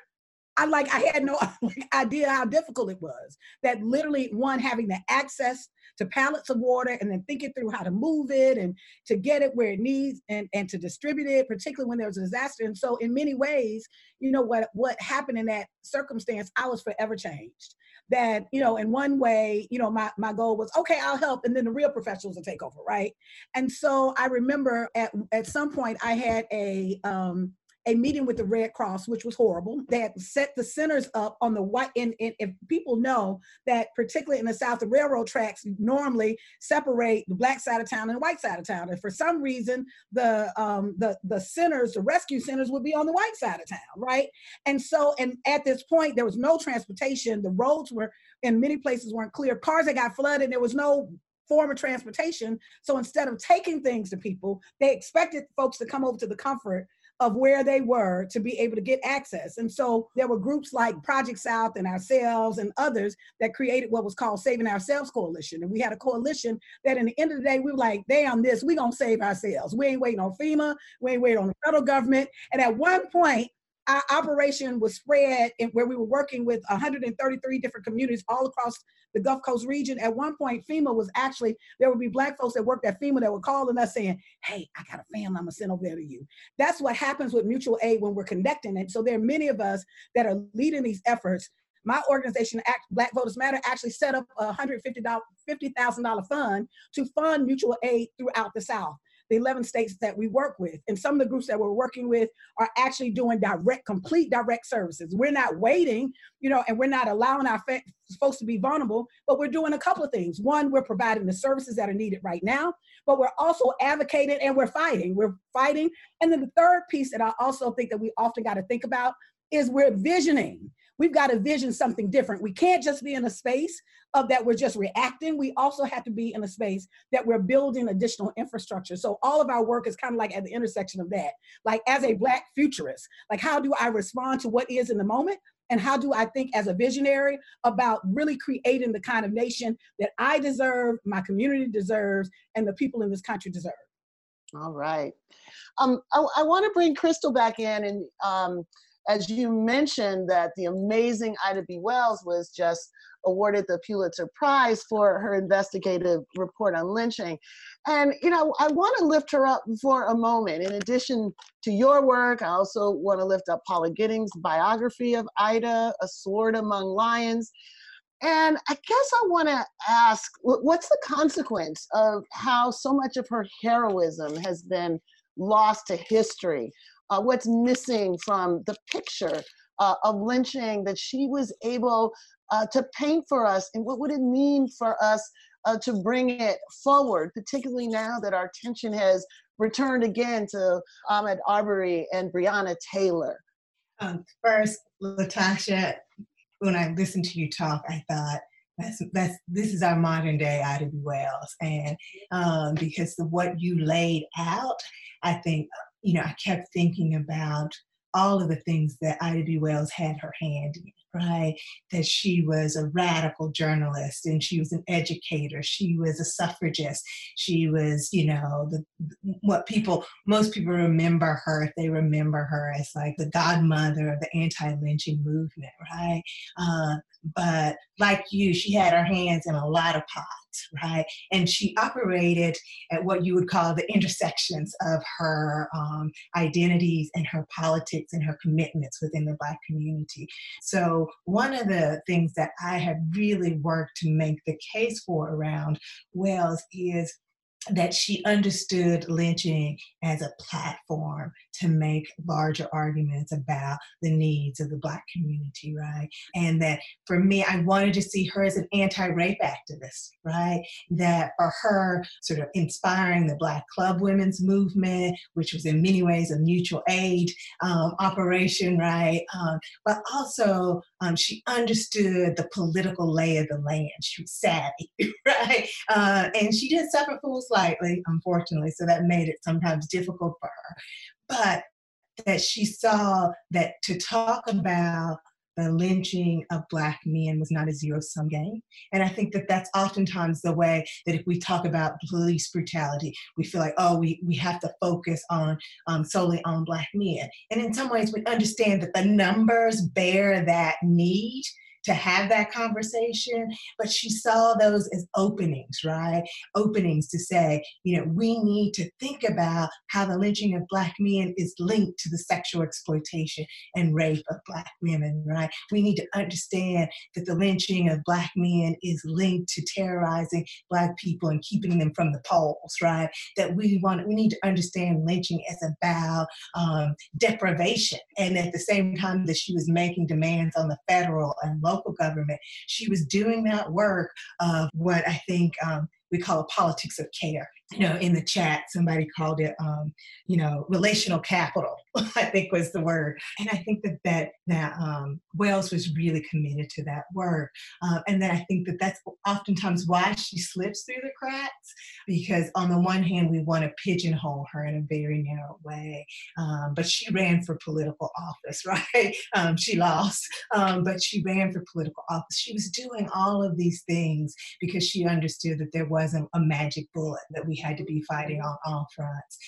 I like I had no idea how difficult it was. That literally one having the access to pallets of water and then thinking through how to move it and to get it where it needs and, and to distribute it, particularly when there's a disaster. And so in many ways, you know what what happened in that circumstance, I was forever changed. That, you know, in one way, you know, my, my goal was, okay, I'll help. And then the real professionals will take over, right? And so I remember at at some point I had a um a meeting with the Red Cross, which was horrible. They had set the centers up on the white, and, and if people know that, particularly in the South, the railroad tracks normally separate the black side of town and the white side of town. And for some reason, the um, the the centers, the rescue centers, would be on the white side of town, right? And so, and at this point, there was no transportation. The roads were in many places weren't clear. Cars that got flooded. There was no form of transportation. So instead of taking things to people, they expected folks to come over to the comfort of where they were to be able to get access. And so there were groups like Project South and ourselves and others that created what was called Saving Ourselves Coalition. And we had a coalition that in the end of the day, we were like, damn this, we gonna save ourselves. We ain't waiting on FEMA, we ain't waiting on the federal government. And at one point, our operation was spread in, where we were working with 133 different communities all across the Gulf Coast region. At one point, FEMA was actually, there would be black folks that worked at FEMA that were calling us saying, hey, I got a family I'm gonna send over there to you. That's what happens with mutual aid when we're connecting. And so there are many of us that are leading these efforts. My organization, Black Voters Matter, actually set up a $150,000 $50, fund to fund mutual aid throughout the South the 11 states that we work with. And some of the groups that we're working with are actually doing direct, complete direct services. We're not waiting, you know, and we're not allowing our folks to be vulnerable, but we're doing a couple of things. One, we're providing the services that are needed right now, but we're also advocating and we're fighting. We're fighting. And then the third piece that I also think that we often got to think about is we're visioning. We've got to vision something different. We can't just be in a space of that we're just reacting. We also have to be in a space that we're building additional infrastructure. So all of our work is kind of like at the intersection of that. Like as a black futurist, like how do I respond to what is in the moment? And how do I think as a visionary about really creating the kind of nation that I deserve, my community deserves, and the people in this country deserve? All right. Um, I, I want to bring Crystal back in and um, as you mentioned that the amazing Ida B. Wells was just awarded the Pulitzer Prize for her investigative report on lynching. And, you know, I want to lift her up for a moment. In addition to your work, I also want to lift up Paula Giddings' biography of Ida, A Sword Among Lions. And I guess I want to ask what's the consequence of how so much of her heroism has been lost to history? Uh, what's missing from the picture uh, of lynching that she was able uh, to paint for us, and what would it mean for us uh, to bring it forward, particularly now that our attention has returned again to Ahmaud Arbery and Breonna Taylor? Um, first, LaTosha, when I listened to you talk, I thought, that's that's this is our modern day Ida B. Wells, and um, because of what you laid out, I think you know, I kept thinking about all of the things that Ida B. Wells had her hand in, right? That she was a radical journalist and she was an educator. She was a suffragist. She was, you know, the what people most people remember her if they remember her as like the godmother of the anti-lynching movement, right? Uh, but like you, she had her hands in a lot of pots, right? And she operated at what you would call the intersections of her um, identities and her politics and her commitments within the Black community. So, one of the things that I have really worked to make the case for around Wells is that she understood lynching as a platform to make larger arguments about the needs of the Black community, right? And that for me, I wanted to see her as an anti rape activist, right? That for her, sort of inspiring the Black Club Women's Movement, which was in many ways a mutual aid um, operation, right? Um, but also, um, she understood the political lay of the land. She was savvy, right? Uh, and she didn't suffer fools slightly, unfortunately, so that made it sometimes difficult for her. But that she saw that to talk about the lynching of black men was not a zero sum game and i think that that's oftentimes the way that if we talk about police brutality we feel like oh we, we have to focus on um, solely on black men and in some ways we understand that the numbers bear that need to have that conversation, but she saw those as openings, right? Openings to say, you know, we need to think about how the lynching of Black men is linked to the sexual exploitation and rape of Black women, right? We need to understand that the lynching of Black men is linked to terrorizing Black people and keeping them from the polls, right? That we want, we need to understand lynching as about um, deprivation. And at the same time that she was making demands on the federal and local local government. She was doing that work of what I think um, we call a politics of care. You know, in the chat, somebody called it, um, you know, relational capital. I think was the word, and I think that that that um, Wells was really committed to that work, uh, and then I think that that's oftentimes why she slips through the cracks, because on the one hand we want to pigeonhole her in a very narrow way, um, but she ran for political office, right? Um, she lost, um, but she ran for political office. She was doing all of these things because she understood that there wasn't a magic bullet that we had to be fighting on all fronts.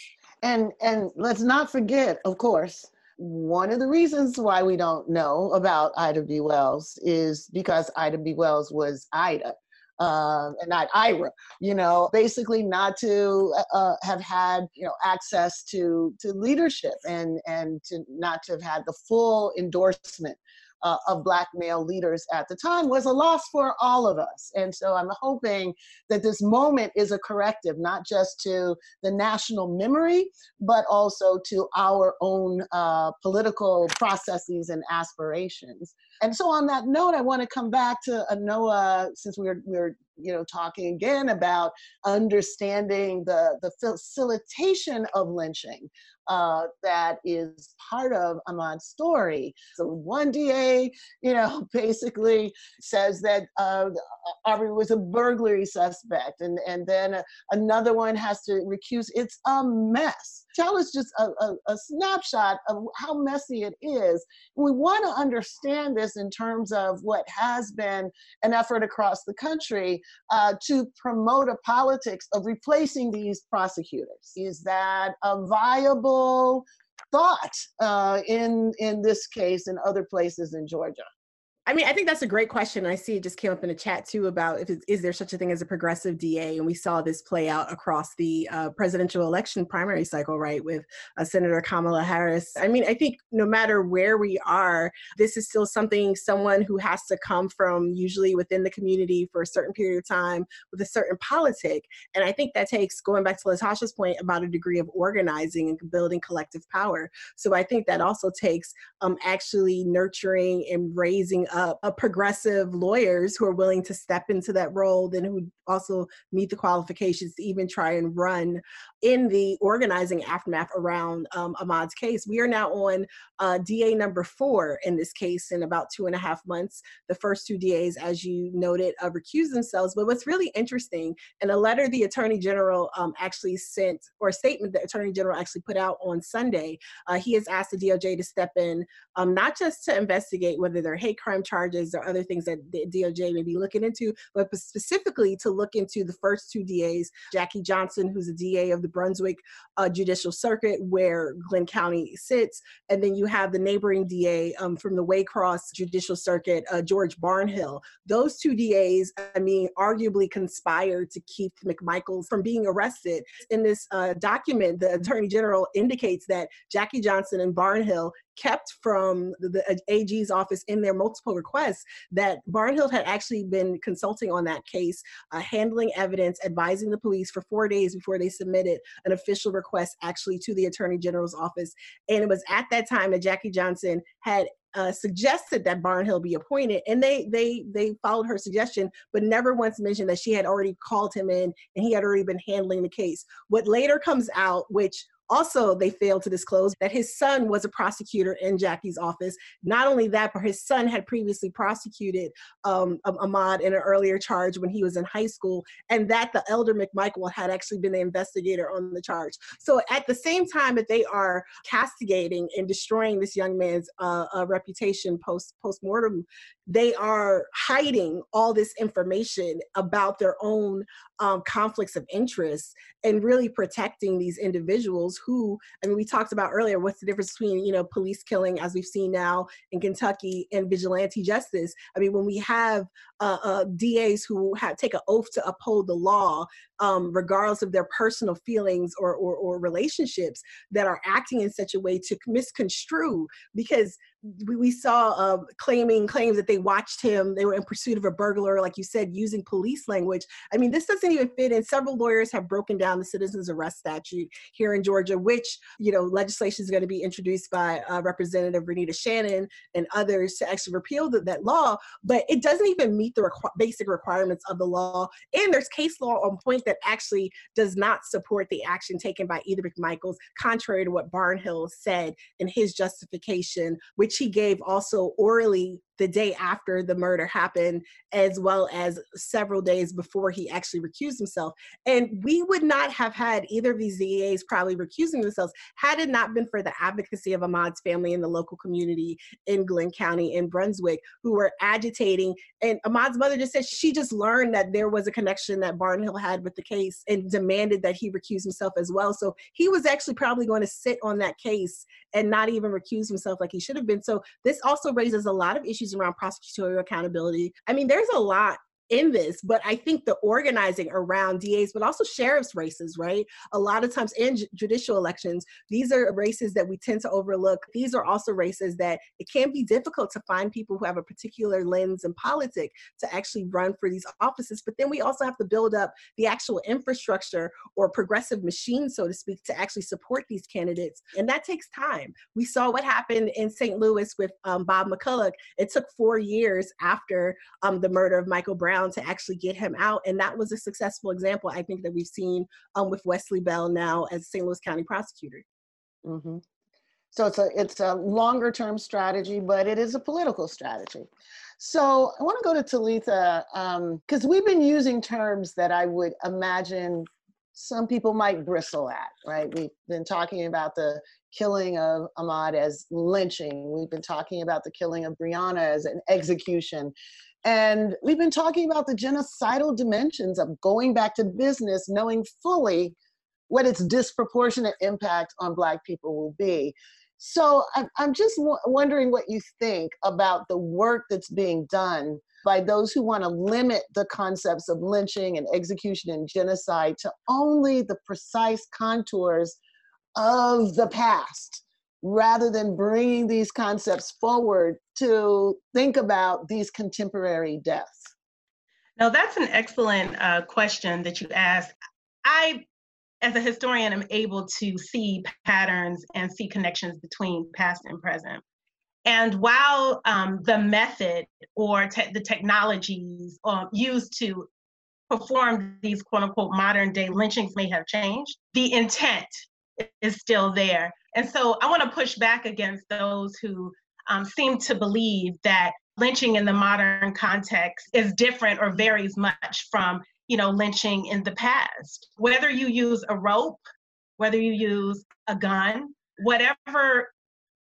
And and let's not forget, of course, one of the reasons why we don't know about Ida B. Wells is because Ida B. Wells was Ida. Uh, and not Ira, you know, basically not to uh, have had, you know, access to to leadership and and to not to have had the full endorsement uh, of Black male leaders at the time was a loss for all of us. And so I'm hoping that this moment is a corrective, not just to the national memory, but also to our own uh, political processes and aspirations. And so on that note, I want to come back to Anoa, since we're, we're you know talking again about understanding the the facilitation of lynching uh, that is part of Ahmaud's story. So one DA, you know, basically says that uh, Arbery was a burglary suspect, and and then another one has to recuse. It's a mess tell us just a, a, a snapshot of how messy it is. We want to understand this in terms of what has been an effort across the country uh, to promote a politics of replacing these prosecutors. Is that a viable thought uh, in in this case and other places in Georgia? I mean, I think that's a great question. I see it just came up in a chat too about if is there such a thing as a progressive DA, and we saw this play out across the uh, presidential election primary cycle, right, with uh, Senator Kamala Harris. I mean, I think no matter where we are, this is still something someone who has to come from usually within the community for a certain period of time with a certain politic, and I think that takes going back to LaTosha's point about a degree of organizing and building collective power. So I think that also takes um, actually nurturing and raising uh, a progressive lawyers who are willing to step into that role, then who also meet the qualifications to even try and run in the organizing aftermath around um, Ahmaud's case. We are now on uh, DA number four in this case in about two and a half months. The first two DAs, as you noted, uh, recused themselves. But what's really interesting, in a letter the Attorney General um, actually sent, or a statement the Attorney General actually put out on Sunday, uh, he has asked the DOJ to step in, um, not just to investigate whether there are hate crime charges or other things that the DOJ may be looking into, but specifically to look into the first two DAs, Jackie Johnson, who's a DA of the Brunswick uh, Judicial Circuit, where Glynn County sits, and then you have the neighboring DA um, from the Waycross Judicial Circuit, uh, George Barnhill. Those two DAs, I mean, arguably conspired to keep McMichaels from being arrested. In this uh, document, the Attorney General indicates that Jackie Johnson and Barnhill kept from the, the AG's office in their multiple requests that Barnhill had actually been consulting on that case, uh, handling evidence, advising the police for four days before they submitted an official request actually to the Attorney General's office. And it was at that time that Jackie Johnson had uh, suggested that Barnhill be appointed, and they they they followed her suggestion, but never once mentioned that she had already called him in and he had already been handling the case. What later comes out, which also, they failed to disclose that his son was a prosecutor in Jackie's office. Not only that, but his son had previously prosecuted um, Ahmaud in an earlier charge when he was in high school, and that the elder McMichael had actually been the investigator on the charge. So, at the same time that they are castigating and destroying this young man's uh, uh, reputation post post mortem, they are hiding all this information about their own um, conflicts of interest and really protecting these individuals who I mean we talked about earlier what's the difference between you know police killing as we've seen now in Kentucky and vigilante justice? I mean when we have uh, uh, DAs who have take an oath to uphold the law um, regardless of their personal feelings or, or, or relationships that are acting in such a way to misconstrue because we, we saw uh, claiming claims that they watched him they were in pursuit of a burglar like you said using police language. I mean this doesn't even fit in. Several lawyers have broken down the citizens arrest statute here in georgia which you know legislation is going to be introduced by uh, representative renitta shannon and others to actually repeal the, that law but it doesn't even meet the requ- basic requirements of the law. And there's case law on point that actually does not support the action taken by either mcmichaels contrary to what barnhill said in his justification which he gave also orally the day after the murder happened, as well as several days before he actually recused himself. And we would not have had either of these DAs probably recusing themselves had it not been for the advocacy of Ahmaud's family in the local community in Glynn County in Brunswick, who were agitating. And Ahmaud's mother just said she just learned that there was a connection that Barnhill had with the case and demanded that he recuse himself as well. So he was actually probably going to sit on that case and not even recuse himself like he should have been. So this also raises a lot of issues around prosecutorial accountability. I mean, there's a lot in this, but I think the organizing around DAs, but also sheriff's races, right? A lot of times in judicial elections, these are races that we tend to overlook. These are also races that it can be difficult to find people who have a particular lens in politics to actually run for these offices. But then we also have to build up the actual infrastructure or progressive machine, so to speak, to actually support these candidates. And that takes time. We saw what happened in St. Louis with um, Bob McCulloch. It took four years after um, the murder of Michael Brown to actually get him out. And that was a successful example, I think, that we've seen um, with Wesley Bell now as St. Louis County prosecutor. Mm-hmm. So it's a it's a longer term strategy, but it is a political strategy. So I want to go to Talitha because um, we've been using terms that I would imagine some people might bristle at, right? We've been talking about the killing of Ahmaud as lynching. We've been talking about the killing of Breonna as an execution. And we've been talking about the genocidal dimensions of going back to business, knowing fully what its disproportionate impact on Black people will be. So I'm, just wondering what you think about the work that's being done by those who want to limit the concepts of lynching and execution and genocide to only the precise contours of the past rather than bringing these concepts forward to think about these contemporary deaths? No, that's an excellent uh, question that you asked. I, as a historian, am able to see patterns and see connections between past and present. And while um, the method or te- the technologies uh, used to perform these quote unquote modern day lynchings may have changed, the intent is still there. And so I want to push back against those who um, seem to believe that lynching in the modern context is different or varies much from you know lynching in the past. Whether you use a rope whether you use a gun whatever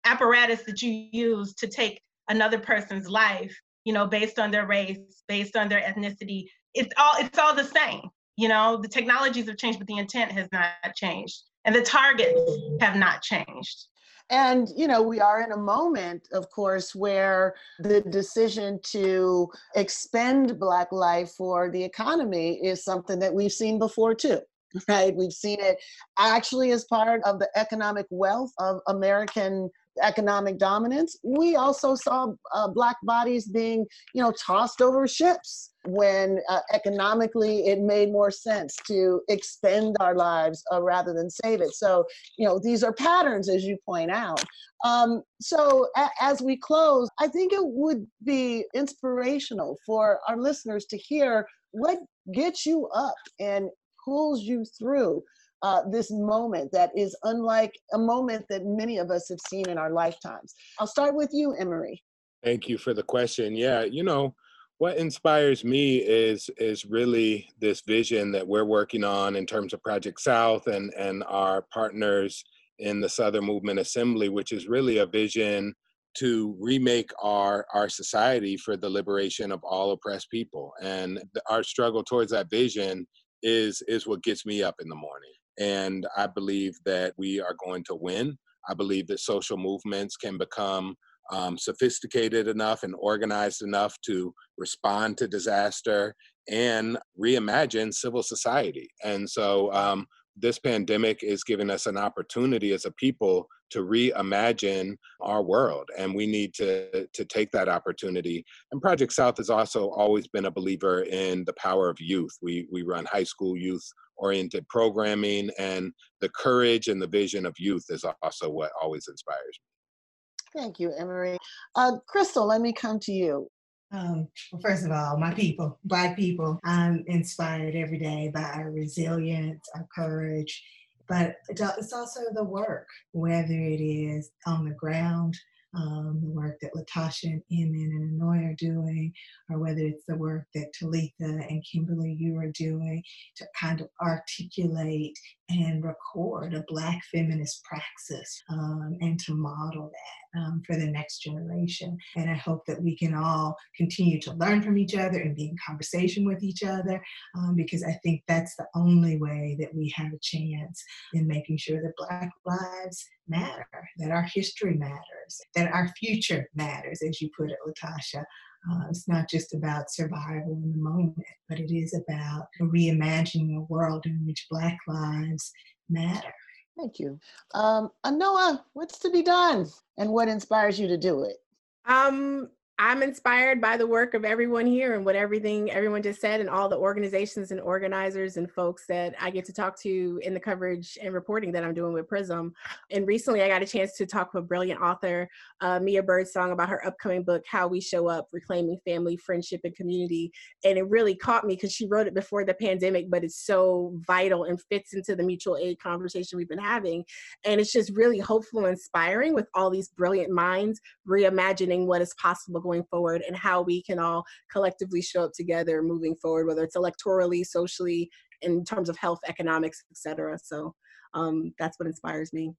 apparatus that you use to take another person's life you know based on their race based on their ethnicity it's all it's all the same. You know the technologies have changed but the intent has not changed and the targets have not changed. And, you know, we are in a moment, of course, where the decision to expend Black life for the economy is something that we've seen before, too. Right? We've seen it actually as part of the economic wealth of American economic dominance, we also saw uh, black bodies being, you know, tossed over ships when uh, economically it made more sense to expend our lives uh, rather than save it. So, you know, these are patterns, as you point out. Um, so, a- as we close, I think it would be inspirational for our listeners to hear what gets you up and pulls you through uh, this moment that is unlike a moment that many of us have seen in our lifetimes. I'll start with you, Emery. Thank you for the question. Yeah, you know, what inspires me is is really this vision that we're working on in terms of Project South and and our partners in the Southern Movement Assembly, which is really a vision to remake our our society for the liberation of all oppressed people and the, our struggle towards that vision is is what gets me up in the morning and I believe that we are going to win. I believe that social movements can become um, sophisticated enough and organized enough to respond to disaster and reimagine civil society. And so um, this pandemic is giving us an opportunity as a people to reimagine our world and we need to to take that opportunity and project south has also always been a believer in the power of youth we we run high school youth oriented programming and the courage and the vision of youth is also what always inspires me. Thank you, Emery. Uh, Crystal, let me come to you. Um, well, first of all, my people, Black people, I'm inspired every day by our resilience, our courage, but it's also the work, whether it is on the ground um, the work that LaTosha and Emery and Anoa are doing, or whether it's the work that Talitha and Kimberlé you are doing to kind of articulate and record a Black feminist praxis um, and to model that um, for the next generation. And I hope that we can all continue to learn from each other and be in conversation with each other um, because I think that's the only way that we have a chance in making sure that Black lives matter, that our history matters, that our future matters, as you put it, LaTosha. Uh, it's not just about survival in the moment, but it is about reimagining a world in which Black lives matter. Thank you. Um, Anoa, what's to be done and what inspires you to do it? Um, I'm inspired by the work of everyone here and what everything everyone just said, and all the organizations and organizers and folks that I get to talk to in the coverage and reporting that I'm doing with Prism. And recently, I got a chance to talk with a brilliant author, uh, Mia Birdsong, about her upcoming book, How We Show Up Reclaiming Family, Friendship, and Community. And it really caught me because she wrote it before the pandemic, but it's so vital and fits into the mutual aid conversation we've been having. And it's just really hopeful and inspiring with all these brilliant minds reimagining what is possible going forward and how we can all collectively show up together moving forward, whether it's electorally, socially, in terms of health, economics, etc. So um, that's what inspires me.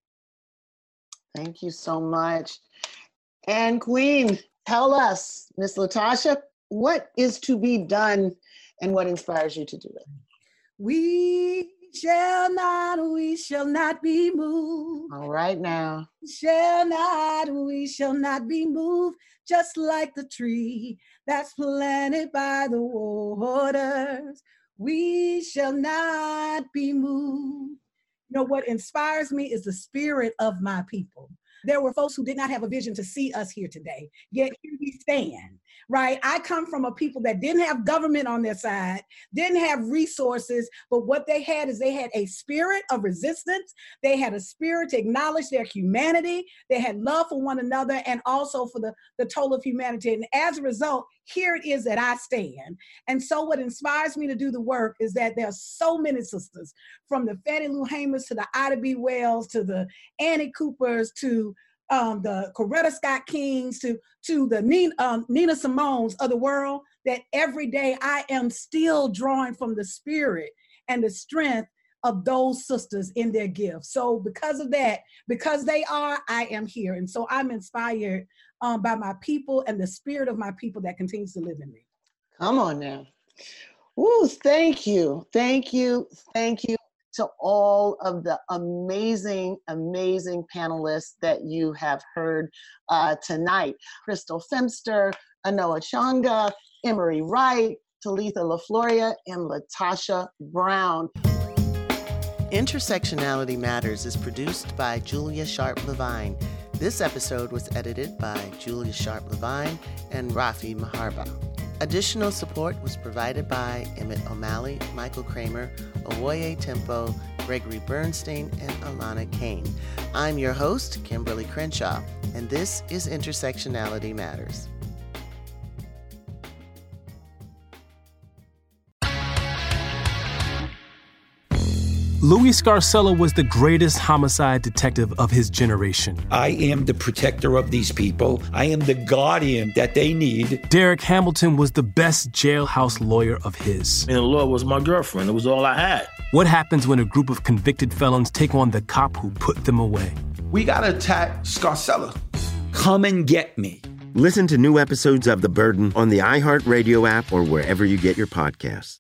Thank you so much. And Queen, tell us, Miss LaTosha, what is to be done and what inspires you to do it? We shall not, we shall not be moved. All right now. Shall not, we shall not be moved, just like the tree that's planted by the waters. We shall not be moved. You know what inspires me is the spirit of my people. There were folks who did not have a vision to see us here today, yet here we stand right? I come from a people that didn't have government on their side, didn't have resources, but what they had is they had a spirit of resistance. They had a spirit to acknowledge their humanity. They had love for one another and also for the, the total of humanity. And as a result, here it is that I stand. And so what inspires me to do the work is that there are so many sisters, from the Fannie Lou Hamers to the Ida B. Wells to the Annie Coopers to um, the Coretta Scott Kings to to the Nina, um, Nina Simone's of the world, that every day I am still drawing from the spirit and the strength of those sisters in their gifts. So because of that, because they are, I am here. And so I'm inspired um, by my people and the spirit of my people that continues to live in me. Come on now. Ooh, thank you. Thank you. Thank you to all of the amazing, amazing panelists that you have heard uh, tonight. Crystal Feimster, Anoa Changa, Emery Wright, Talitha LeFlouria, and LaTosha Brown. Intersectionality Matters is produced by Julia Sharpe-Levine. This episode was edited by Julia Sharpe-Levine and Raffi Marhaba. Additional support was provided by Emmett O'Malley, Michael Kramer, Awoye Timpo, Gregory Bernstein, and Alanna Kane. I'm your host, Kimberlé Crenshaw, and this is Intersectionality Matters. Louis Scarcella was the greatest homicide detective of his generation. I am the protector of these people. I am the guardian that they need. Derrick Hamilton was the best jailhouse lawyer of his. And the law was my girlfriend. It was all I had. What happens when a group of convicted felons take on the cop who put them away? We gotta attack Scarcella. Come and get me. Listen to new episodes of The Burden on the iHeartRadio app or wherever you get your podcasts.